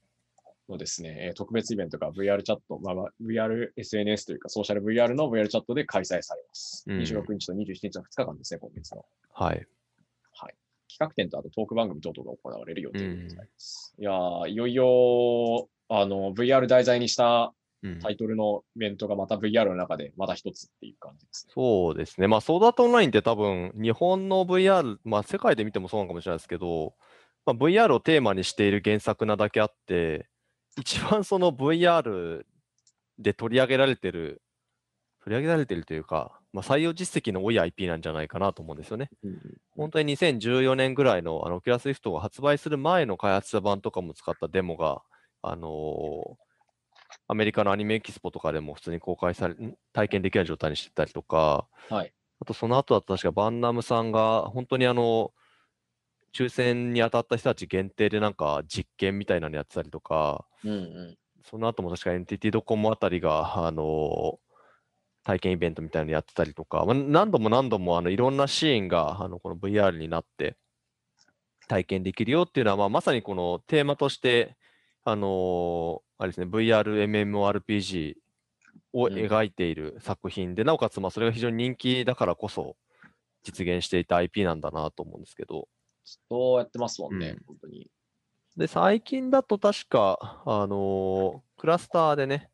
Speaker 1: のですね、えー特別イベントが VR チャット、まあまあ、VR、SNS というかソーシャル VR の VR チャットで開催されます。
Speaker 2: うん
Speaker 1: 26日と27日の2日間ですね、今月の。
Speaker 2: はい。
Speaker 1: はい。企画展とあとトーク番組等々が行われる予定でございます。いやーいよいよ、あの、VR 題材にした
Speaker 2: うん
Speaker 1: タイトルのイベントがまた VR の中でまた一つっていう感じですね。
Speaker 2: そうですね。まあ、ソードアートオンラインって多分、日本の VR、まあ、世界で見てもそうなのかもしれないですけど、まあ、VR をテーマにしている原作なだけあって、一番その VR で取り上げられてる、取り上げられてるというか、まあ、採用実績の多い IP なんじゃないかなと思うんですよね。本当に2014年ぐらいのあの Oculus Rift が発売する前の開発者版とかも使ったデモが、あのーアメリカのアニメエキスポとかでも普通に公開され、ん？体験できる状態にしてたりとか、
Speaker 1: はい。
Speaker 2: あとその後だと確かバンナムさんが本当にあの、抽選に当たった人たち限定でなんか実験みたいなのやってたりとか、
Speaker 1: うんうん。
Speaker 2: その後も確か NTT ドコモあたりが、あの体験イベントみたいなのやってたりとか、まあ、何度も何度もあのいろんなシーンがあのこの VR になって体験できるよっていうのは、まあ、まさにこのテーマとして、あのあれですね、VR、MMORPG を
Speaker 1: うん
Speaker 2: 描いている作品で、なおかつまあそれが非常に人気だからこそ実現していた IP なんだなと思うんですけど、
Speaker 1: ずっとやってますもんね、
Speaker 2: うん
Speaker 1: 本当に。
Speaker 2: で、最近だと確か、あのクラスターでね、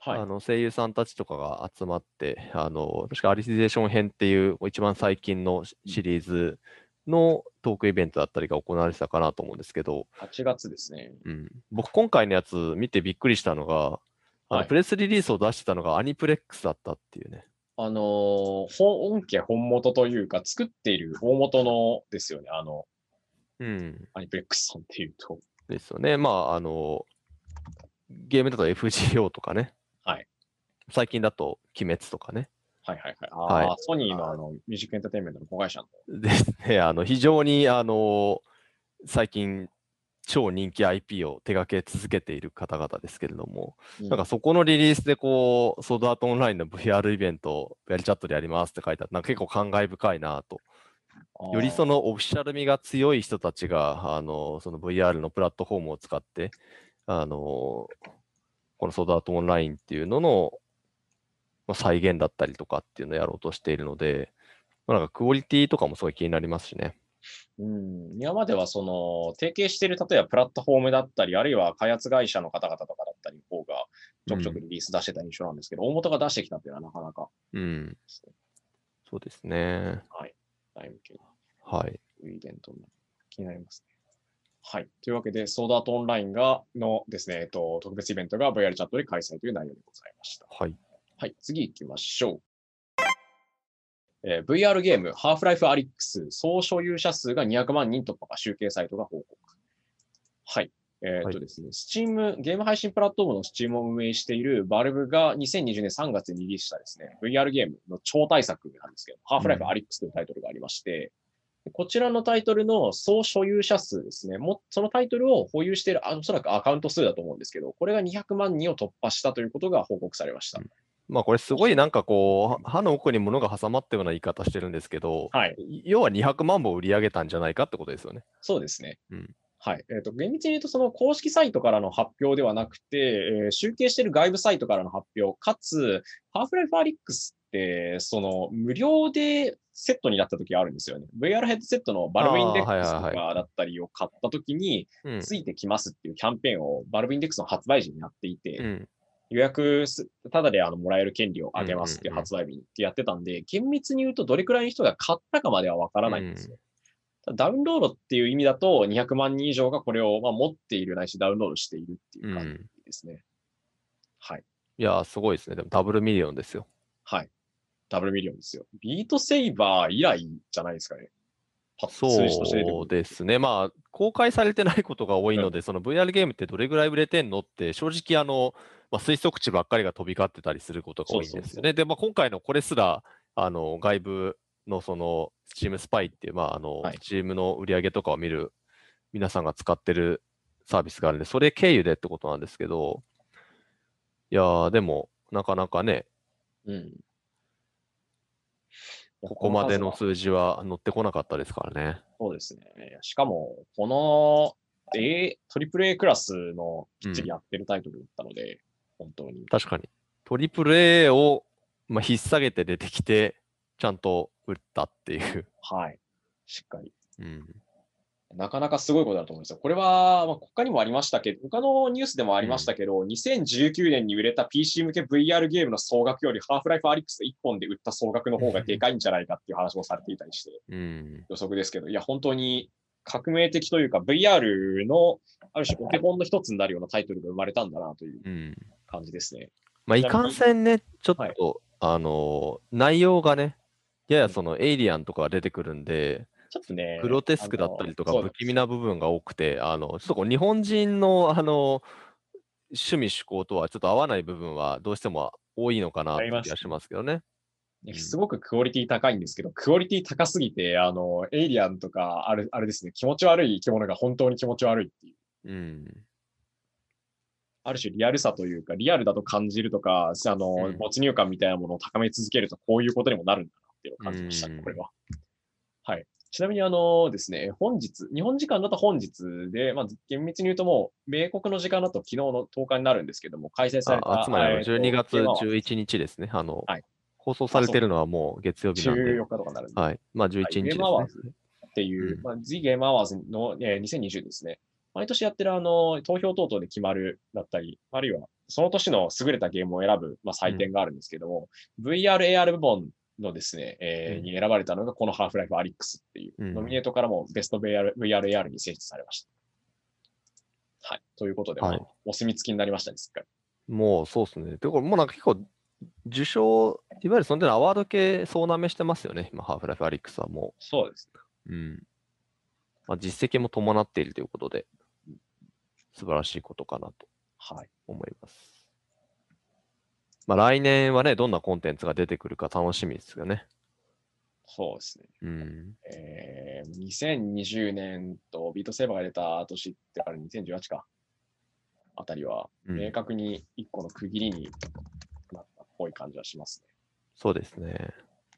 Speaker 1: はい。
Speaker 2: あの声優さんたちとかが集まって、あの確かアリシゼーション編っていう一番最近のシシリーズのトークイベントだったりが行われてたかなと思うんですけど、
Speaker 1: 8月ですね。
Speaker 2: うん、僕今回のやつ見てびっくりしたのが、あの
Speaker 1: はい
Speaker 2: プレスリリースを出してたのがアニプレックスだったっていうね。
Speaker 1: あのー本家本元というか、作っている大元のですよね、あの、
Speaker 2: うん。
Speaker 1: アニプレックスさんっていうと。
Speaker 2: ですよね。まあ、あの、ゲームだと FGO とかね。
Speaker 1: はい。
Speaker 2: 最近だと鬼滅とかね。
Speaker 1: はいはいはい。
Speaker 2: はい
Speaker 1: ソニーのあのミュージックエンターテインメントの子会社の。
Speaker 2: で *laughs* すね。あの、非常に、あの、最近、超人気 IP を手掛け続けている方々ですけれども、なんかそこのリリースでこう、ソードアートオンラインの VR イベントを VR チャットでやりますって書いてあって、なんか結構感慨深いなと。よりそ
Speaker 1: の、
Speaker 2: のオフィシャル味が強い人たちが、あの、その VR のプラットフォームを使って、あの、このソードアートオンラインっていうのの、まあ再現だったりとかっていうのをやろうとしているので、まあなんかクオリティとかもすごい気になりますしね。
Speaker 1: うん、今まではその、提携している、例えばプラットフォームだったり、あるいは開発会社の方々とかだったりの方が、ちょくちょくリリース出してた印象なんですけど、大元が出してきたっていうのはなかなか
Speaker 2: うん。
Speaker 1: ですね。
Speaker 2: そうですね。
Speaker 1: 大向け
Speaker 2: はい。
Speaker 1: のイベントになる気になりますね。はい。というわけで、ソードアートオンラインが、のですね、えっと、特別イベントが VR チャットで開催という内容でございました。
Speaker 2: はい。
Speaker 1: はい、次行きましょう。えー VR ゲーム、ハーフライフアリックス、総所有者数が200万人突破か集計サイトが報告。はい。えーっとですね、Steam、ゲーム配信プラットフォームの Steam を運営している Valve が2020年3月にリリースしたですね、VR ゲームの超大作なんですけど、ハーフライフアリックスというタイトルがありまして、こちらのタイトルの総所有者数ですね。もそのタイトルを保有している、あおそらくアカウント数だと思うんですけど、これが200万人を突破したということが報告されました。
Speaker 2: まあこれすごいなんかこう、歯の奥に物が挟まったような言い方してるんですけど、
Speaker 1: はい。
Speaker 2: 要は200万本売り上げたんじゃないかってことですよね。
Speaker 1: そうですね。
Speaker 2: うん
Speaker 1: はい。えっ、と、厳密に言うと、その公式サイトからの発表ではなくて、えー集計している外部サイトからの発表、かつ、ハーフライフアリックスって、その、無料でセットになった時があるんですよね。VR ヘッドセットのバルブインデックスとかだったりを買った時に、
Speaker 2: うん。
Speaker 1: ついてきますっていうキャンペーンをバルブインデックスの発売時にやっていて、
Speaker 2: うん。
Speaker 1: 予約す、ただであのもらえる権利をあげますって発売日にってやってたんで、厳密に言うとどれくらいの人が買ったかまではわからないんですよ。ただダウンロードっていう意味だと200万人以上がこれをまあ持っているないしダウンロードしているっていう感じですね。はい。
Speaker 2: いやー、すごいですね。でもダブルミリオンですよ。
Speaker 1: はい。ダブルミリオンですよ。ビートセイバー以来じゃないですかね。
Speaker 2: そう
Speaker 1: る
Speaker 2: ですね。まあ、公開されてないことが多いので、その VR ゲームってどれぐらい売れてんのって、正直、あの、まあ、推測値ばっかりが飛び交ってたりすることが多いんですよね。で、まあ、今回のこれすら、あの、外部のその、スチームスパイっていう、まあ、あの、
Speaker 1: はい
Speaker 2: チームの売り上げとかを見る皆さんが使ってるサービスがあるんで、それ経由でってことなんですけど、いやー、でも、なかなかね、
Speaker 1: うん。
Speaker 2: ここまでの
Speaker 1: 数
Speaker 2: 字は乗ってこなかったですからね。
Speaker 1: そうですね。しかも、この A、トリプル A クラスのきっちりやってるタイトルだったので、本当に。
Speaker 2: 確かに。トリプル A を、まあ、引っ提げて出てきて、ちゃんと打ったっていう。
Speaker 1: はい。しっかり。
Speaker 2: うん。
Speaker 1: なかなかすごいことだと思うんですよ。これは、まあ、他にもありましたけど、他のニュースでもありましたけど、2019年に売れた PC 向け VR ゲームの総額より、ハーフライフアリックス1本で売った総額の方がでかいんじゃないかっていう話もされていたりして、
Speaker 2: うん。
Speaker 1: 予測ですけど、いや、本当に革命的というか、VR のある種お手本の一つになるようなタイトルが生まれたんだなという
Speaker 2: うん。
Speaker 1: 感じですね。
Speaker 2: まあ、いかんせんね、ちょっと、
Speaker 1: はい
Speaker 2: あのー内容がね、ややそのエイリアンとかが出てくるんで、
Speaker 1: ちょっとね、
Speaker 2: グロテスクだったりとか不気味な部分が多くて、あの、ちょっとこう日本人の、あの、趣味趣向とはちょっと合わない部分はどうしても多いのかなって
Speaker 1: あります
Speaker 2: 気がしますけどね。
Speaker 1: すごくクオリティ高いんですけど、クオリティ高すぎて、あの、エイリアンとか、あれ、あれですね、気持ち悪い生き物が本当に気持ち悪いっていう。
Speaker 2: うん。
Speaker 1: ある種リアルさというか、リアルだと感じるとか、あの、
Speaker 2: うん
Speaker 1: 没入感みたいなものを高め続けると、こういうことにもなるんだなっていうのを感じましたね、
Speaker 2: うん
Speaker 1: これは。はい。ちなみに、あのですね、本日、日本時間だと本日で、まあ、厳密に言うともう、米国の時間だと昨日の10日になるんですけども、開催された、
Speaker 2: ああつまりあの
Speaker 1: えーと
Speaker 2: 12月
Speaker 1: ゲームアワード
Speaker 2: 11日ですね。あの、
Speaker 1: はい
Speaker 2: 放送されてるのはもう月曜日なんで。
Speaker 1: 14日とかになるんで、
Speaker 2: はい。まあ11日です
Speaker 1: ームアワー
Speaker 2: ね。
Speaker 1: ズっていう、
Speaker 2: うん
Speaker 1: まあ、The Game Awards の、えー2020ですね。毎年やってるあの投票等々で決まるだったり、あるいはその年の優れたゲームを選ぶ、まあ、採点があるんですけども、VR、AR 部門のですね、えー
Speaker 2: うん
Speaker 1: に選ばれたのがこの Half-Life アリックスっていう、
Speaker 2: うん
Speaker 1: ノミネートからもベスト VR、VR AR に選出されました。はい。ということで、まあ
Speaker 2: はい
Speaker 1: お墨付きになりましたね、すっかり。
Speaker 2: もうそうですね。で、これもうなんか結構、受賞、いわゆるその手のアワード系総なめしてますよね。今、ハーフライフアリックスはも
Speaker 1: そうですね。
Speaker 2: う。うん。まあ、実績も伴っているということで、素晴らしいことかなと
Speaker 1: はい。
Speaker 2: 思います。まあ、来年はね、どんなコンテンツが出てくるか楽しみですよね。
Speaker 1: そうですね。
Speaker 2: うん。
Speaker 1: えー、2020年とビートセーバーが出た年ってから2018か。あたりは、
Speaker 2: うん
Speaker 1: 明確に一個の区切りになったっぽい感じはしますね。
Speaker 2: そうですね。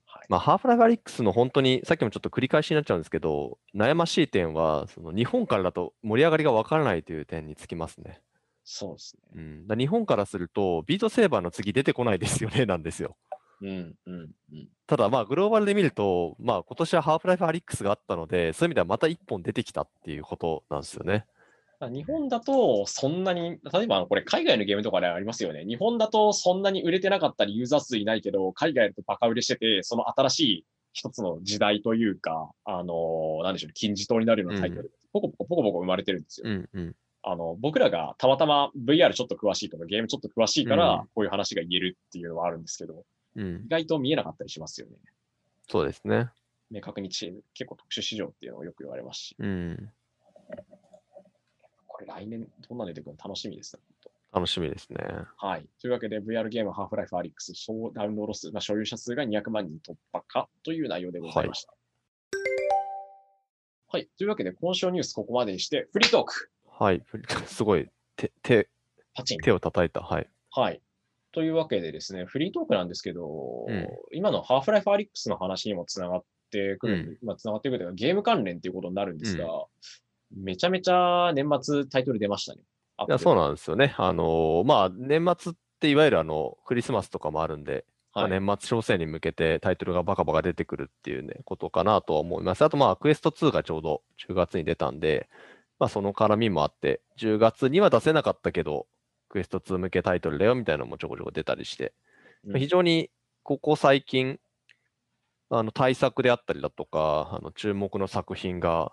Speaker 1: はい。
Speaker 2: まあ、ハーフライフアリックスの本当に、さっきもちょっと繰り返しになっちゃうんですけど、悩ましい点は、その日本からだと盛り上がりがわからないという点につきますね。
Speaker 1: そうですね。
Speaker 2: うん、だ日本からすると、ビートセーバーの次出てこないですよね、なんですよ。
Speaker 1: うん、うん、うん。
Speaker 2: ただ、まあ、グローバルで見ると、まあ、今年はハーフライフアリックスがあったので、そういう意味ではまた一本出てきたっていうことなんですよね。
Speaker 1: まあ日本だとそんなに、例えばこれ海外のゲームとかでありますよね。日本だとそんなに売れてなかったりユーザー数いないけど、海外だとバカ売れしてて、その新しい一つの時代というか、あの、なんでしょうね、金字塔になるようなタイトル、ポコポコポコポコ生まれてるんですよ。
Speaker 2: うんうん。
Speaker 1: あの、僕らがたまたま VR ちょっと詳しいとかゲームちょっと詳しいから
Speaker 2: うん、
Speaker 1: こういう話が言えるっていうのはあるんですけど、
Speaker 2: うん
Speaker 1: 意、外と見えなかったりしますよね。
Speaker 2: そうですね。
Speaker 1: 明確にチーム、結構特殊市場っていうのをよく言われますし、
Speaker 2: うん。
Speaker 1: これ来年どんなの出てくるの？楽しみですね。本
Speaker 2: 楽しみですね。
Speaker 1: 当はい。というわけで VR ゲームハーフライフアリックス総ダウンロード数、まあ、所有者数が200万人突破かという内容でございました。はい。というわけで今週のニュースここまでにして、フリートーク、
Speaker 2: はい。*laughs* すごい、手、手、
Speaker 1: パチン。
Speaker 2: 手を叩いた。はい。
Speaker 1: はい。というわけでですね、フリートークなんですけど、
Speaker 2: うん
Speaker 1: 今のハーフライフアリックスの話にもつながってくる、
Speaker 2: うん
Speaker 1: まあ、つながってくるというか、ゲーム関連ということになるんですが、めちゃめちゃ年末タイトル出ましたね。
Speaker 2: いや、そう
Speaker 1: な
Speaker 2: なんですよね。あのーまあ、年末っていわゆるあの、クリスマスとかもあるんで、
Speaker 1: はい、
Speaker 2: まあ、年末商戦に向けてタイトルがバカバカ出てくるっていうね、ことかなとは思います。あと、まあ、クエスト2がちょうど10月に出たんで、まあ、その絡みもあって、10月には出せなかったけど、クエスト2向けタイトルだよみたいなのもちょこちょこ出たりして、
Speaker 1: うん
Speaker 2: 非常にここ最近、あの対策であったりだとか、あの注目の作品が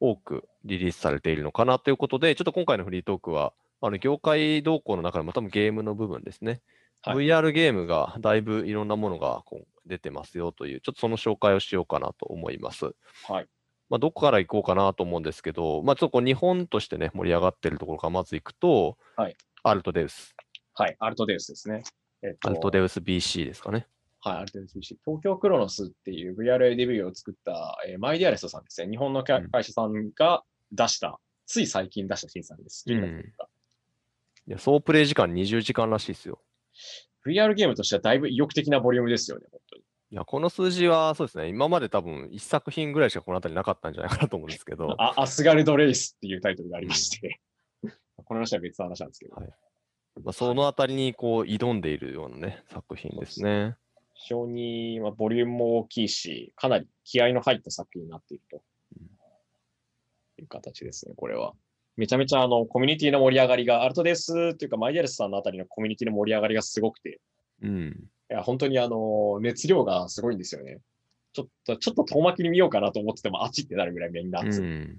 Speaker 2: 多くリリースされているのかなということで、ちょっと今回のフリートークは、あの業界動向の中でも多分ゲームの部分ですね。
Speaker 1: はい
Speaker 2: VR ゲームがだいぶいろんなものが出てますよという、ちょっとその紹介をしようかなと思います。
Speaker 1: はい。
Speaker 2: まあ、どこから行こうかなと思うんですけど、まあ、ちょっとこう日本としてね、盛り上がってるところからまず行くと、
Speaker 1: はい
Speaker 2: アルトデウス、
Speaker 1: はい。アルトデウスですね。えっと
Speaker 2: アルトデウス BC ですかね。
Speaker 1: はい、アルテム PC。東京クロノスっていう VR デビューを作った、えーマイディアレストさんですね。日本の会社さんが出した、つい最近出した新作です。
Speaker 2: うんいや総プレイ時間20時間らしいですよ。
Speaker 1: VR ゲームとしてはだいぶ意欲的なボリュームですよね、本当に。
Speaker 2: いや、この数字はそうですね、今まで多分1作品ぐらいしかこの辺りなかったんじゃないかなと思うんですけど、
Speaker 1: あアスガルド・レイスっていうタイトルがありまして、*laughs* この話は別の話なんですけど、
Speaker 2: はい。まあ、そのあたりにこう挑んでいるようなね、作品ですね。
Speaker 1: 非常に、まあ、ボリュームも大きいし、かなり気合の入った作品になっていると。いう形ですね、これは。めちゃめちゃあのコミュニティの盛り上がりが、アルトデスっていうか、マイディアレスさんのあたりのコミュニティの盛り上がりがすごくて、
Speaker 2: うん。
Speaker 1: いや、本当にあの、熱量がすごいんですよね。ちょっと、ちょっと遠巻きに見ようかなと思ってても、あっちってなるぐらいみんな熱い。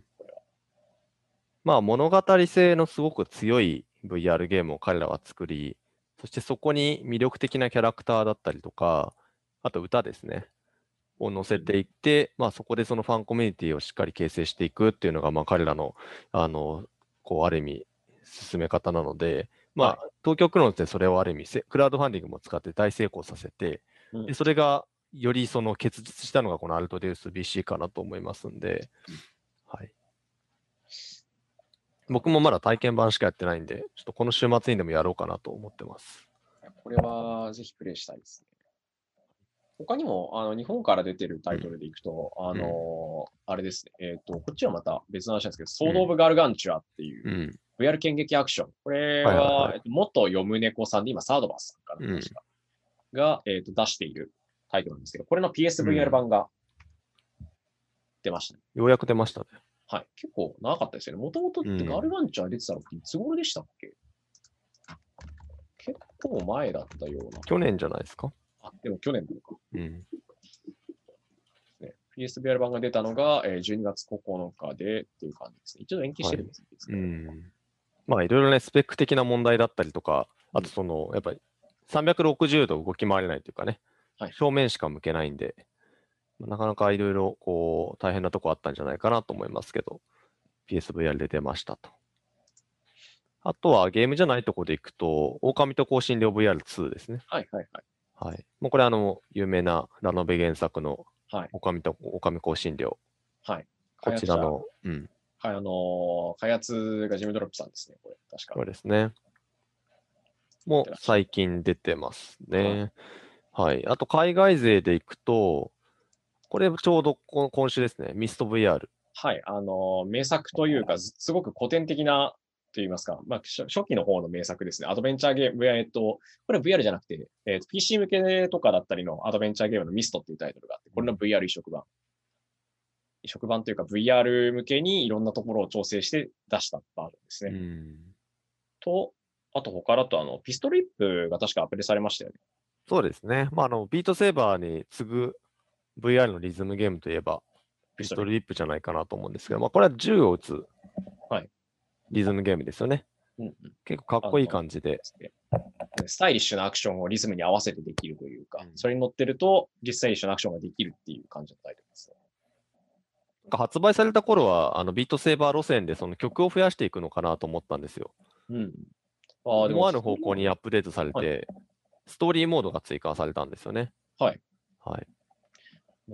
Speaker 2: まあ物語性のすごく強い VR ゲームを彼らは作り、そしてそこに魅力的なキャラクターだったりとか、あと歌ですね、を載せていって、まあそこでそのファンコミュニティをしっかり形成していくっていうのが、まあ彼らの、あの、こうある意味進め方なので、まあ東京クロノスでそれをある意味せクラウドファンディングも使って大成功させて、
Speaker 1: うん
Speaker 2: でそれがよりその結実したのがこのアルトデウス BC かなと思いますんで、はい。僕もまだ体験版しかやってないんで、ちょっとこの週末にでもやろうかなと思ってます。
Speaker 1: これはぜひプレイしたいですね。他にも、あの、日本から出てるタイトルでいくと、あの、あれですね、えっ、と、こっちはまた別の話なんですけど、ソード・オブ・ガルガンチュアっていうう、
Speaker 2: ん。
Speaker 1: VR 剣撃アクション。これ
Speaker 2: はいはい
Speaker 1: は、
Speaker 2: はい
Speaker 1: えっと元読む猫さんで、今、サードバスさんかな、
Speaker 2: うん
Speaker 1: が、えっと出しているタイトルなんですけど、これの PSVR 版が出ましたね。
Speaker 2: ようやく出ましたね。
Speaker 1: はい。結構長かったですよね。もともとって
Speaker 2: うん
Speaker 1: ガルガンチュア出てたのっていつ頃でしたっけ、結構前だったような。
Speaker 2: 去年じゃないですか？
Speaker 1: あ、でも去年なのか。
Speaker 2: うん。
Speaker 1: ね、PSVR 版が出たのが、えー12月9日でっていう感じですね。一度延期してるんですね。
Speaker 2: うん。まあいろいろね、スペック的な問題だったりとか、あとその、やっぱり360度動き回れないというかね、
Speaker 1: はい
Speaker 2: 正面しか向けないんで、まあなかなかいろいろこう大変なとこあったんじゃないかなと思いますけど、PSVR で出ましたと。あとはゲームじゃないところでいくと、狼と香辛料 VR2 ですね。
Speaker 1: はいはいはい。
Speaker 2: はい。もうこれあの、有名なラノベ原作の
Speaker 1: はい。
Speaker 2: 狼と狼香辛料。
Speaker 1: はい。
Speaker 2: こちらの、うん、
Speaker 1: はい、あのー開発がジムドロップさんですね、これ。確か
Speaker 2: これですね。もう最近出てますね。はい。あと、海外勢でいくと、これちょうどこ今週ですね。ミスト VR。
Speaker 1: はい、あのー名作というか、ずすごく古典的な、と言いますか、まあ、初初期の方の名作ですね。アドベンチャーゲーム、えっと、これは VR じゃなくて、えっと、PC 向けとかだったりのアドベンチャーゲームのミストっていうタイトルがあって、これの VR 移植版。移植版というか VR 向けにいろんなところを調整して出したバージョンですね。
Speaker 2: うん。
Speaker 1: と、あと他だと、あの、ピストルリップが確かアップデされましたよね。
Speaker 2: そうですね。まあ、あの、ビートセーバーに次ぐ VR のリズムゲームといえば、ピストルリップじゃないかなと思うんですけど、まあ、これは銃を撃つ
Speaker 1: はい
Speaker 2: リズムゲームですよね。
Speaker 1: うんうん
Speaker 2: 結構かっこいい感じで。
Speaker 1: スタイリッシュなアクションをリズムに合わせてできるというか、
Speaker 2: うん
Speaker 1: それに乗ってると、実際に一緒のアクションができるっていう感じのタイトルですね。
Speaker 2: 発売された頃は、あのビートセーバー路線でその曲を増やしていくのかなと思ったんですよ。
Speaker 1: うん。ああ、でも
Speaker 2: 思わぬ方向にアップデートされて、
Speaker 1: は
Speaker 2: ストーリーモードが追加されたんですよね。
Speaker 1: はい。
Speaker 2: はい。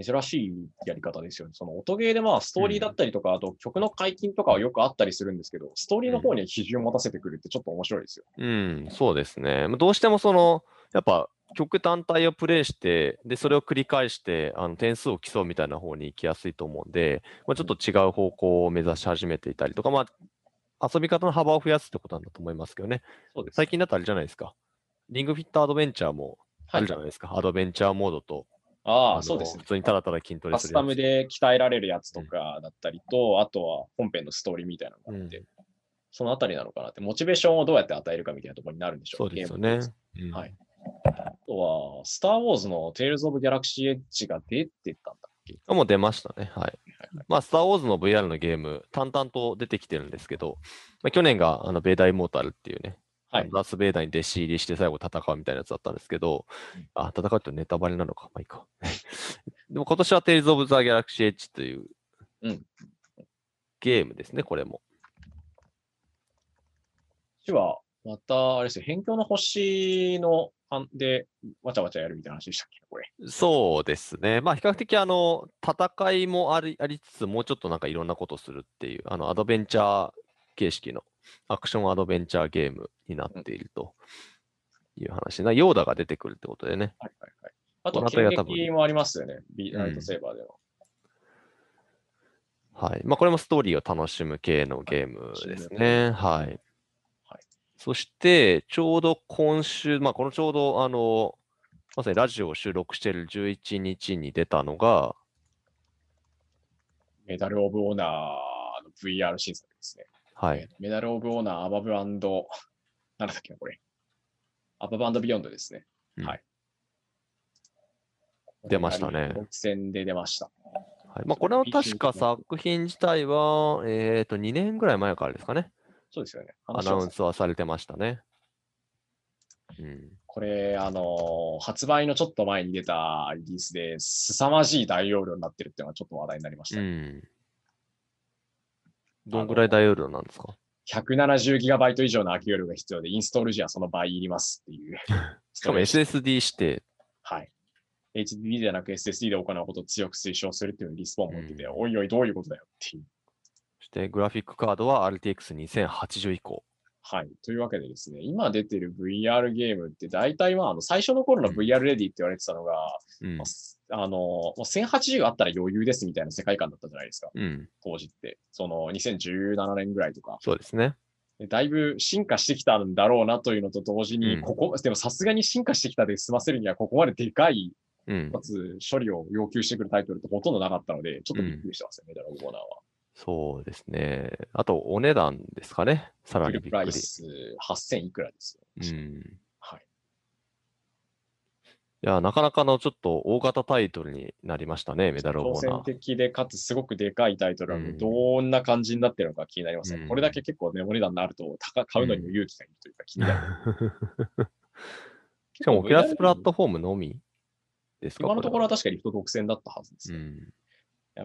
Speaker 1: 珍しいやり方ですよね。その音ゲーでまあストーリーだったりとか、あと曲の解禁とかはよくあったりするんですけど、ストーリーの方に比重を持たせてくるってちょっと面白いですよ。
Speaker 2: うん、そうですね。まあどうしてもその、やっぱ曲単体をプレイして、で、それを繰り返して、あの点数を競うみたいな方に行きやすいと思うんで、まあ、ちょっと違う方向を目指し始めていたりとか、まあ、遊び方の幅を増やすってことなんだと思いますけどね。
Speaker 1: そうです
Speaker 2: 最近だとあれじゃないですか。リングフィットアドベンチャーもあるじゃないですか。アドベンチャーモードと、
Speaker 1: ああ、
Speaker 2: の
Speaker 1: そうですね
Speaker 2: 普。通にただただ筋トレ
Speaker 1: カスタ
Speaker 2: するやつ
Speaker 1: ムで鍛えられるやつとかだったりと、あとは本編のストーリーみたいなのがあって、
Speaker 2: うん
Speaker 1: そのあたりなのかなって、モチベーションをどうやって与えるかみたいなところになるんでしょ
Speaker 2: そうですよね
Speaker 1: ゲームって。
Speaker 2: うん
Speaker 1: はいあとは、スター・ウォーズの Tales of Galaxy Edge が出てたんだっけ？
Speaker 2: あもう出ましたね。はい。
Speaker 1: はい。
Speaker 2: まあ、スター・ウォーズの VR のゲーム、淡々と出てきてるんですけど、まあ、去年があのベーダー・イモータルっていうね、
Speaker 1: はい
Speaker 2: あのダース・ベーダーに弟子入りして最後戦うみたいなやつだったんですけど、
Speaker 1: うん
Speaker 2: あ、戦うってネタバレなのか、まあいいか。*laughs* でも今年は Tales of the Galaxy Edge という
Speaker 1: うん
Speaker 2: ゲームですね、これも。
Speaker 1: ちは、また、あれですよ、辺境の星の、で、わちゃわちゃやるみたいな話でしたっけ、これ。
Speaker 2: そうですね。まあ、比較的、あの、戦いもありありつつ、もうちょっとなんかいろんなことするっていう、あの、アドベンチャー形式のアクションアドベンチャーゲームになっているという話な。ヨーダが出てくるってことでね。
Speaker 1: はいはいはい。あと、剣撃もありますよね。ビ
Speaker 2: うん
Speaker 1: ライトセーバーでの。
Speaker 2: はい。まあ、これもストーリーを楽しむ系のゲームですね。はい。
Speaker 1: はい
Speaker 2: そして、ちょうど今週、まあ、このちょうど、あの、まさにラジオを収録している11日に出たのが、
Speaker 1: メダル・オブ・オーナーの VR 審査ですね。
Speaker 2: はい。
Speaker 1: メダル・オブ・オーナー、アバブなんだっけな、これ。アバブビヨンドですね。
Speaker 2: うん
Speaker 1: はい。
Speaker 2: 出ましたね
Speaker 1: 独占で出ました。
Speaker 2: はいまあ、これは確か作品自体は、えっ、と、2年ぐらい前からですかね。
Speaker 1: そうですよね。
Speaker 2: アナウンスはされてましたね。うん。
Speaker 1: これ、あのー発売のちょっと前に出たリリースで、凄まじい大容量になってるっていうのがちょっと話題になりました。
Speaker 2: うん。どんぐらい大容量なんですか
Speaker 1: ？170GB 以上の空き容量が必要で、インストール時はその倍いりますっていう。*laughs*
Speaker 2: しかも SSD 指定。
Speaker 1: はい。HDD ではなく SSD で行うことを強く推奨するっていうリスポーンを持ってて、
Speaker 2: うん
Speaker 1: おいおいどういうことだよっていう。
Speaker 2: そしてグラフィックカードは RTX2080 以降。
Speaker 1: はい。というわけでですね、今出てる VR ゲームって大体まあ、あの最初の頃の
Speaker 2: うん
Speaker 1: VR レディって言われてたのが、
Speaker 2: うん
Speaker 1: ま。ああの、もう1080あったら余裕ですみたいな世界観だったじゃないですか、
Speaker 2: うん。
Speaker 1: 当時って。その2017年ぐらいとか。
Speaker 2: そうですね。
Speaker 1: でだいぶ進化してきたんだろうなというのと同時に、
Speaker 2: うん
Speaker 1: ここ、でもさすがに進化してきたで済ませるには、ここまででかい、
Speaker 2: うん
Speaker 1: か。つ処理を要求してくるタイトルってほとんどなかったので、ちょっとびっくりしてますよね、メダルオブオーナーは。
Speaker 2: そうですね。あと、お値段ですかね。さらにびっくり。
Speaker 1: ス8000いくらですよ。
Speaker 2: うん。
Speaker 1: はい。
Speaker 2: いや、なかなかのちょっと大型タイトルになりましたね、メダルオブオナー。
Speaker 1: 的で、かつすごくでかいタイトルなので、
Speaker 2: うん
Speaker 1: どんな感じになってるのか気になりますね。
Speaker 2: うん
Speaker 1: これだけ結構ね、お値段になると、高買うのにも勇気がいるというか気になる。
Speaker 2: しかも、オキュラスプラットフォームのみですか
Speaker 1: 今のところは
Speaker 2: こ
Speaker 1: 確かリフト独占だったはずですね。
Speaker 2: うん。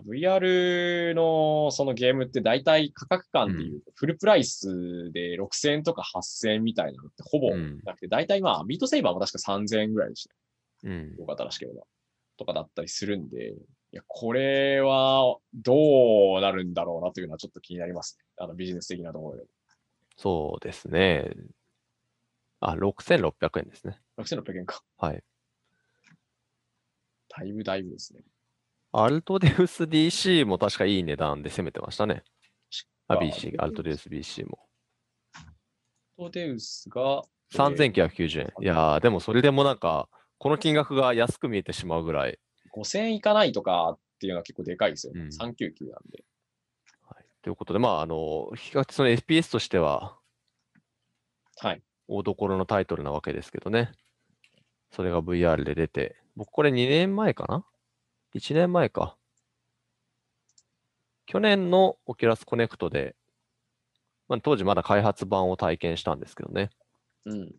Speaker 1: VR のそのゲームって大体価格感でいうと、フルプライスで6000円とか8000円みたいなのってほぼ
Speaker 2: うん
Speaker 1: なくて、大体まあ、ビートセイバーも確か3000円ぐらいでした。
Speaker 2: うん。
Speaker 1: よかったらしければ。とかだったりするんで、いや、これはどうなるんだろうなというのはちょっと気になりますね。あのビジネス的なところで。
Speaker 2: そうですね。あ、6600円ですね。
Speaker 1: 6600円か。
Speaker 2: はい。
Speaker 1: だいぶだいぶですね。
Speaker 2: アルトデウス DC も確かいい値段で攻めてましたね。あ、
Speaker 1: あ
Speaker 2: BC、アルトデウス BC も。
Speaker 1: トデウスが、
Speaker 2: 3990円。いやー、でもそれでもなんか、この金額が安く見えてしまうぐらい。
Speaker 1: 5000円いかないとかっていうのは結構でかいですよね。
Speaker 2: うん
Speaker 1: 399なんで。
Speaker 2: はい、ということで、まあ、あの、比較的その FPS としては、
Speaker 1: はい。
Speaker 2: 大所のタイトルなわけですけどね。それが VR で出て、僕これ2年前かな ?1 年前か。去年のオキュラスコネクトで、まあ、当時まだ開発版を体験したんですけどね。
Speaker 1: うん。
Speaker 2: うん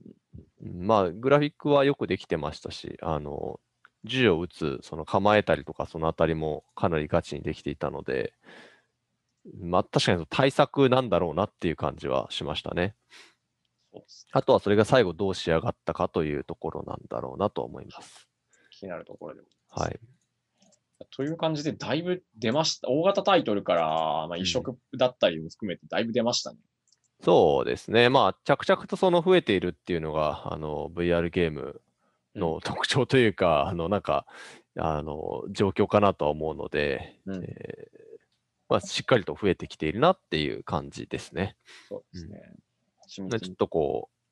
Speaker 2: まあ、グラフィックはよくできてましたし、あの、銃を撃つ、その構えたりとか、そのあたりもかなりガチにできていたので、まあ、確かに大作なんだろうなっていう感じはしましたね。あとはそれが最後どう仕上がったかというところなんだろうなと思います。
Speaker 1: 気になるところでも。
Speaker 2: はい。
Speaker 1: という感じで、だいぶ出ました。大型タイトルから、まあ、移植だったりも含めて、だいぶ出ましたね。
Speaker 2: そうですね。まあ、着々とその増えているっていうのが、あの、VR ゲームの特徴というか、あの、なんか、あの、状況かなとは思うので、
Speaker 1: うん
Speaker 2: えーまあ、しっかりと増えてきているなっていう感じですね。
Speaker 1: そうですね。ち
Speaker 2: ょっとこう、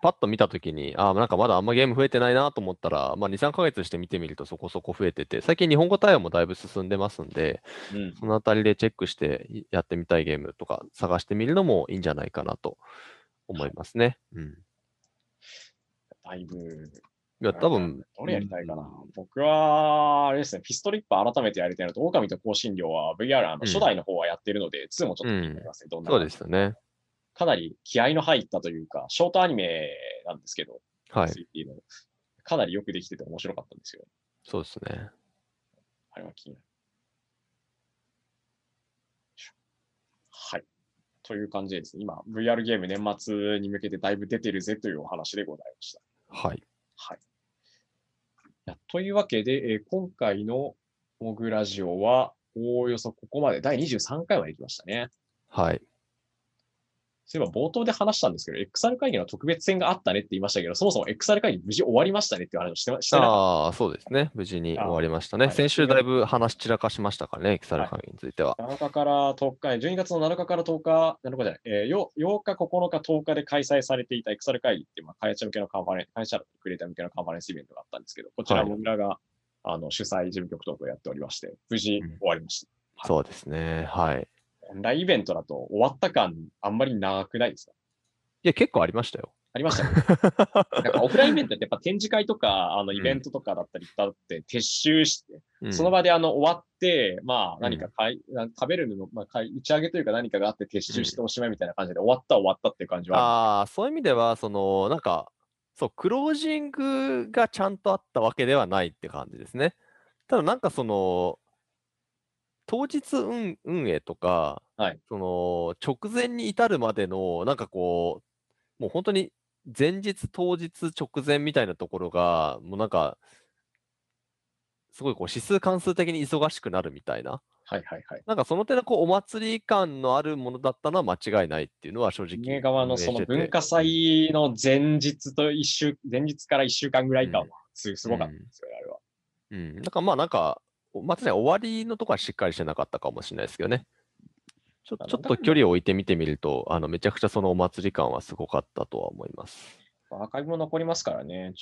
Speaker 2: パッと見たときに、ああ、なんかまだあんまゲーム増えてないなと思ったら、まあ、2、3ヶ月して見てみるとそこそこ増えてて、最近日本語対応もだいぶ進んでますんで、
Speaker 1: うん。
Speaker 2: そのあたりでチェックしてやってみたいゲームとか探してみるのもいいんじゃないかなと思いますね。うん。
Speaker 1: だいぶ
Speaker 2: いや、多分、
Speaker 1: どれやりたいかな。僕は、あれですね、ピストリッパー改めてやりたいのと、狼と香辛料は VR、あの
Speaker 2: うん
Speaker 1: 初代の方はやってるので、2もちょっと気になりますね。どんな
Speaker 2: そうですよね。
Speaker 1: かなり気合の入ったというか、ショートアニメなんですけど、
Speaker 2: はい。
Speaker 1: 3D のかなりよくできてて面白かったんですよ。
Speaker 2: そうですね。
Speaker 1: あれは気になる。はい。という感じでですね、今、VR ゲーム年末に向けてだいぶ出てるぜというお話でございました。
Speaker 2: はい。
Speaker 1: はい。というわけで、えー今回のモグラジオは、おおよそここまで第23回まで来ましたね。
Speaker 2: はい。
Speaker 1: そういえば冒頭で話したんですけど、XR 会議の特別戦があったねって言いましたけど、そもそも XR 会議無事終わりましたねっていう話をしてましてなかっ
Speaker 2: ああ、そうですね。無事に終わりましたね。
Speaker 1: はい
Speaker 2: 先週だいぶ話散らかしましたからね、エクサル
Speaker 1: はい
Speaker 2: 会議については。
Speaker 1: た。7日から10日、12月の7日から10日、7日じゃない、えー、よ8日、9日、10日で開催されていた XR 会議っていう、まあ、会社向けのカンファレンス、会社クリエイター向けのカンファレンスイベントがあったんですけど、こちら
Speaker 2: はい
Speaker 1: も村が、あの主催事務局等をやっておりまして、無事終わりました。はい
Speaker 2: そうですね。はい。
Speaker 1: オンラインイベントだと終わった感あんまり長くないですか？
Speaker 2: いや、結構ありましたよ。
Speaker 1: ありました？ね。*laughs* なんかオフラインイベントってやっぱ展示会とか、あのイベントとかだったりだって撤収して、
Speaker 2: うん
Speaker 1: その場であの終わって、まあ
Speaker 2: ん
Speaker 1: 何か買い、なん食べるの、まあ打ち上げというか何かがあって撤収しておしまいみたいな感じで終わった終わったっていう感じはあ
Speaker 2: ああ、そういう意味では、その、なんか、そう、クロージングがちゃんとあったわけではないって感じですね。ただ、なんかその、当日運運営とか、
Speaker 1: はい
Speaker 2: その、直前に至るまでの、なんかこう、もう本当に前日、当日、直前みたいなところが、もうなんか、すごいこう指数関数的に忙しくなるみたいな。
Speaker 1: はいはいはい。
Speaker 2: なんかその点のこうお祭り感のあるものだったのは間違いないっていうのは正直。
Speaker 1: 運営側のその文化祭の前日と一週、前日から一週間ぐらい間はすすごかったんですよね、あれは。
Speaker 2: うん。だからまあなんか、まあ、確かに終わりのとこはしっかりしてなかったかもしれないですけどね。ちょちょっと距離を置いて見てみると、あのめちゃくちゃそのお祭り感はすごかったとは思います。
Speaker 1: アーカイブも残りますからね。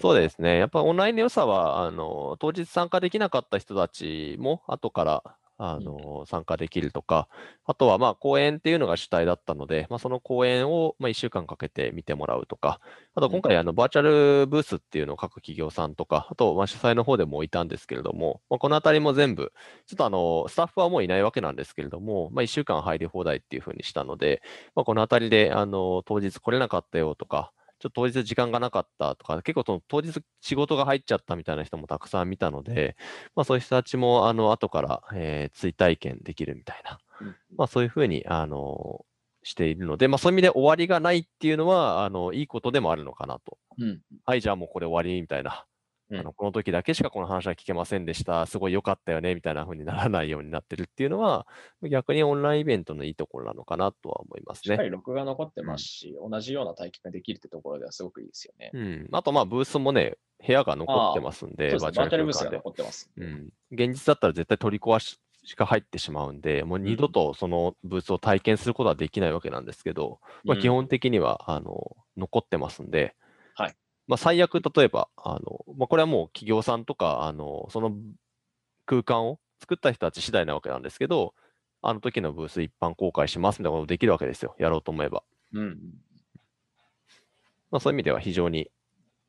Speaker 2: そうですね。やっぱオンラインの良さは、あの当日参加できなかった人たちも後からあの参加できるとか、あとはまあ講演っていうのが主体だったので、まあ、その講演をまあ1週間かけて見てもらうとか、あと今回あのバーチャルブースっていうのを各企業さんとか、あとまあ主催の方でもいたんですけれども、まあ、このあたりも全部、ちょっとあのスタッフはもういないわけなんですけれども、まあ、1週間入り放題っていうふうにしたので、まあ、このあたりであの当日来れなかったよとか、ちょっと当日時間がなかったとか、結構その当日仕事が入っちゃったみたいな人もたくさん見たので、まあそういう人たちもあの後から、えー追体験できるみたいな、
Speaker 1: うん
Speaker 2: まあそういうふうにあのしているので、まあそういう意味で終わりがないっていうのは、あのいいことでもあるのかなと。
Speaker 1: うん。
Speaker 2: はい、じゃあもうこれ終わりみたいな。
Speaker 1: うん
Speaker 2: あのこの時だけしかこの話は聞けませんでした。すごい良かったよね、みたいな風にならないようになってるっていうのは、逆にオンラインイベントのいいところなのかなとは思いますね。
Speaker 1: しっかり録画残ってますし、同じような体験ができるってところではすごくいいですよね。
Speaker 2: うん。あと、まあ、ブースもね、部屋が残ってますんで。
Speaker 1: バーチャルブースが。残ってます。
Speaker 2: うん。現実だったら絶対取り壊しが入ってしまうんで、もう二度とそのブースを体験することはできないわけなんですけど、まあ、
Speaker 1: うん
Speaker 2: 基本的には、あの、残ってますんで、
Speaker 1: はい。
Speaker 2: まあ、最悪、例えば、あの、まあ、これはもう企業さんとか、あの、その空間を作った人たち次第なわけなんですけど、あの時のブース一般公開しますみたいなことできるわけですよ。やろうと思えば。
Speaker 1: うん。
Speaker 2: まあ、そういう意味では非常に、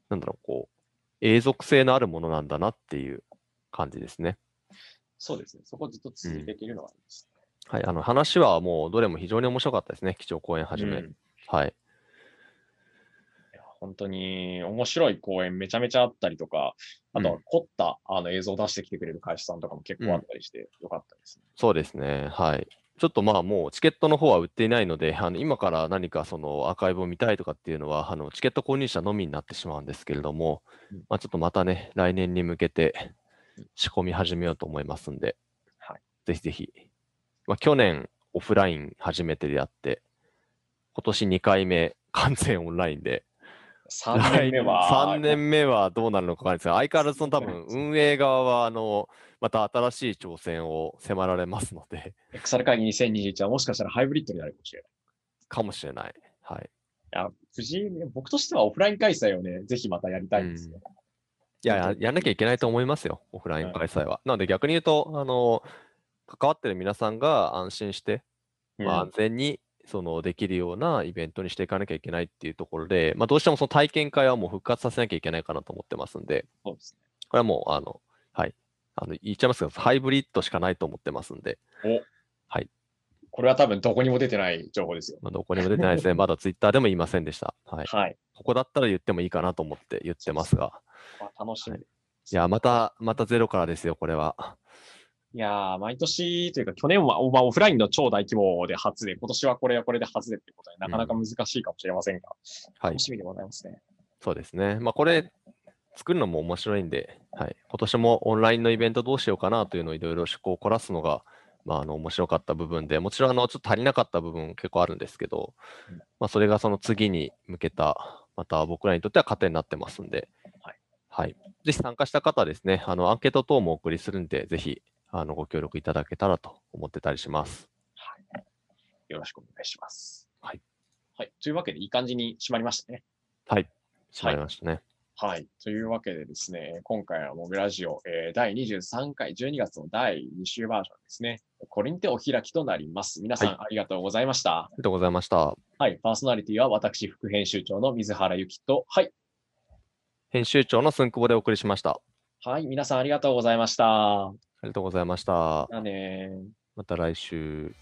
Speaker 2: なんだろう、こう、永続性のあるものなんだなっていう感じですね。
Speaker 1: そうですね。そこをずっと続いていけるのがいいです
Speaker 2: はい、あの話はもうどれも非常に面白かったですね、基調講演はじめ。
Speaker 1: うんい
Speaker 2: はい。
Speaker 1: や本当に面白い公演めちゃめちゃあったりとか、あとは
Speaker 2: うん
Speaker 1: 凝ったあの映像を出してきてくれる会社さんとかも結構あったりしてよかったですね。
Speaker 2: そうですね。はい。ちょっとまあもうチケットの方は売っていないので、あの今から何かそのアーカイブを見たいとかっていうのは、あのチケット購入者のみになってしまうんですけれども、
Speaker 1: うん
Speaker 2: まあちょっとまたね、来年に向けて
Speaker 1: うん
Speaker 2: 仕込み始めようと思いますんで、
Speaker 1: はい
Speaker 2: ぜひぜひ。まあ去年オフライン初めてでやって、今年2回目完全オンラインで、
Speaker 1: 3年目は、
Speaker 2: 3年目はどうなるのかわかんないですが、相変わらずその多分運営側は、あの、また新しい挑戦を迫られますので、
Speaker 1: XR 会議2021はもしかしたらハイブリッドになるかもしれない。
Speaker 2: かもしれない。はい。
Speaker 1: いや、藤井ね、僕としてはオフライン開催をね、ぜひまたやりたいんですよ。
Speaker 2: いや、ややんなきゃいけないと思いますよ、オフライン開催は。なので逆に言うと、あの、関わってる皆さんが安心して、
Speaker 1: うん
Speaker 2: まあ、安全にそのできるようなイベントにしていかなきゃいけないっていうところで、まあ、どうしてもその体験会はもう復活させなきゃいけないかなと思ってますんで、
Speaker 1: そうですね。
Speaker 2: これはもう、あの、はい。あの言っちゃいますけど、ハイブリッドしかないと思ってますんで、
Speaker 1: これは多分どこにも出てない情報ですよ。
Speaker 2: まあ、どこにも出てないですね。*laughs* まだツイッターでも言いませんでした。はい。
Speaker 1: はい。
Speaker 2: ここだったら言ってもいいかなと思って言ってますが、
Speaker 1: まあ、楽しみ。
Speaker 2: はいいや、また、またゼロからですよ、これは。
Speaker 1: いやー、毎年というか、去年は、まあ、オフラインの超大規模で初で、今年はこれはこれで初でっていうことで、なかなか難しいかもしれませんが、
Speaker 2: はい
Speaker 1: 楽。しみでございますね。
Speaker 2: そうですね。まあ、これ、作るのも面白いんで、はい。今年もオンラインのイベントどうしようかなというのをいろいろ趣向を凝らすのが、まあ、あの、面白かった部分で、もちろん、あの、ちょっと足りなかった部分結構あるんですけど
Speaker 1: うん、
Speaker 2: まあ、それがその次に向けた、また僕らにとっては糧になってますんで、
Speaker 1: はい。
Speaker 2: はい。ぜひ参加した方はですね、あの、アンケート等もお送りするんで、ぜひ、あの、ご協力いただけたらと思ってたりします。
Speaker 1: よろしくお願いします。
Speaker 2: はい。
Speaker 1: はい。というわけで、いい感じに締まりましたね。
Speaker 2: はい。しまいましたね。
Speaker 1: はい。というわけでですね、今回はモビラジオ、えー第23回、12月の第2週バージョンですね。これにてお開きとなります。皆さん、
Speaker 2: はい
Speaker 1: ありがとうございました。
Speaker 2: ありがとうございました。
Speaker 1: はい。パーソナリティは私、副編集長の水原由紀と、はい。
Speaker 2: 編集長の寸久保でお送りしました。
Speaker 1: はい。皆さん、ありがとうございました。
Speaker 2: ありがとうございました。また来週。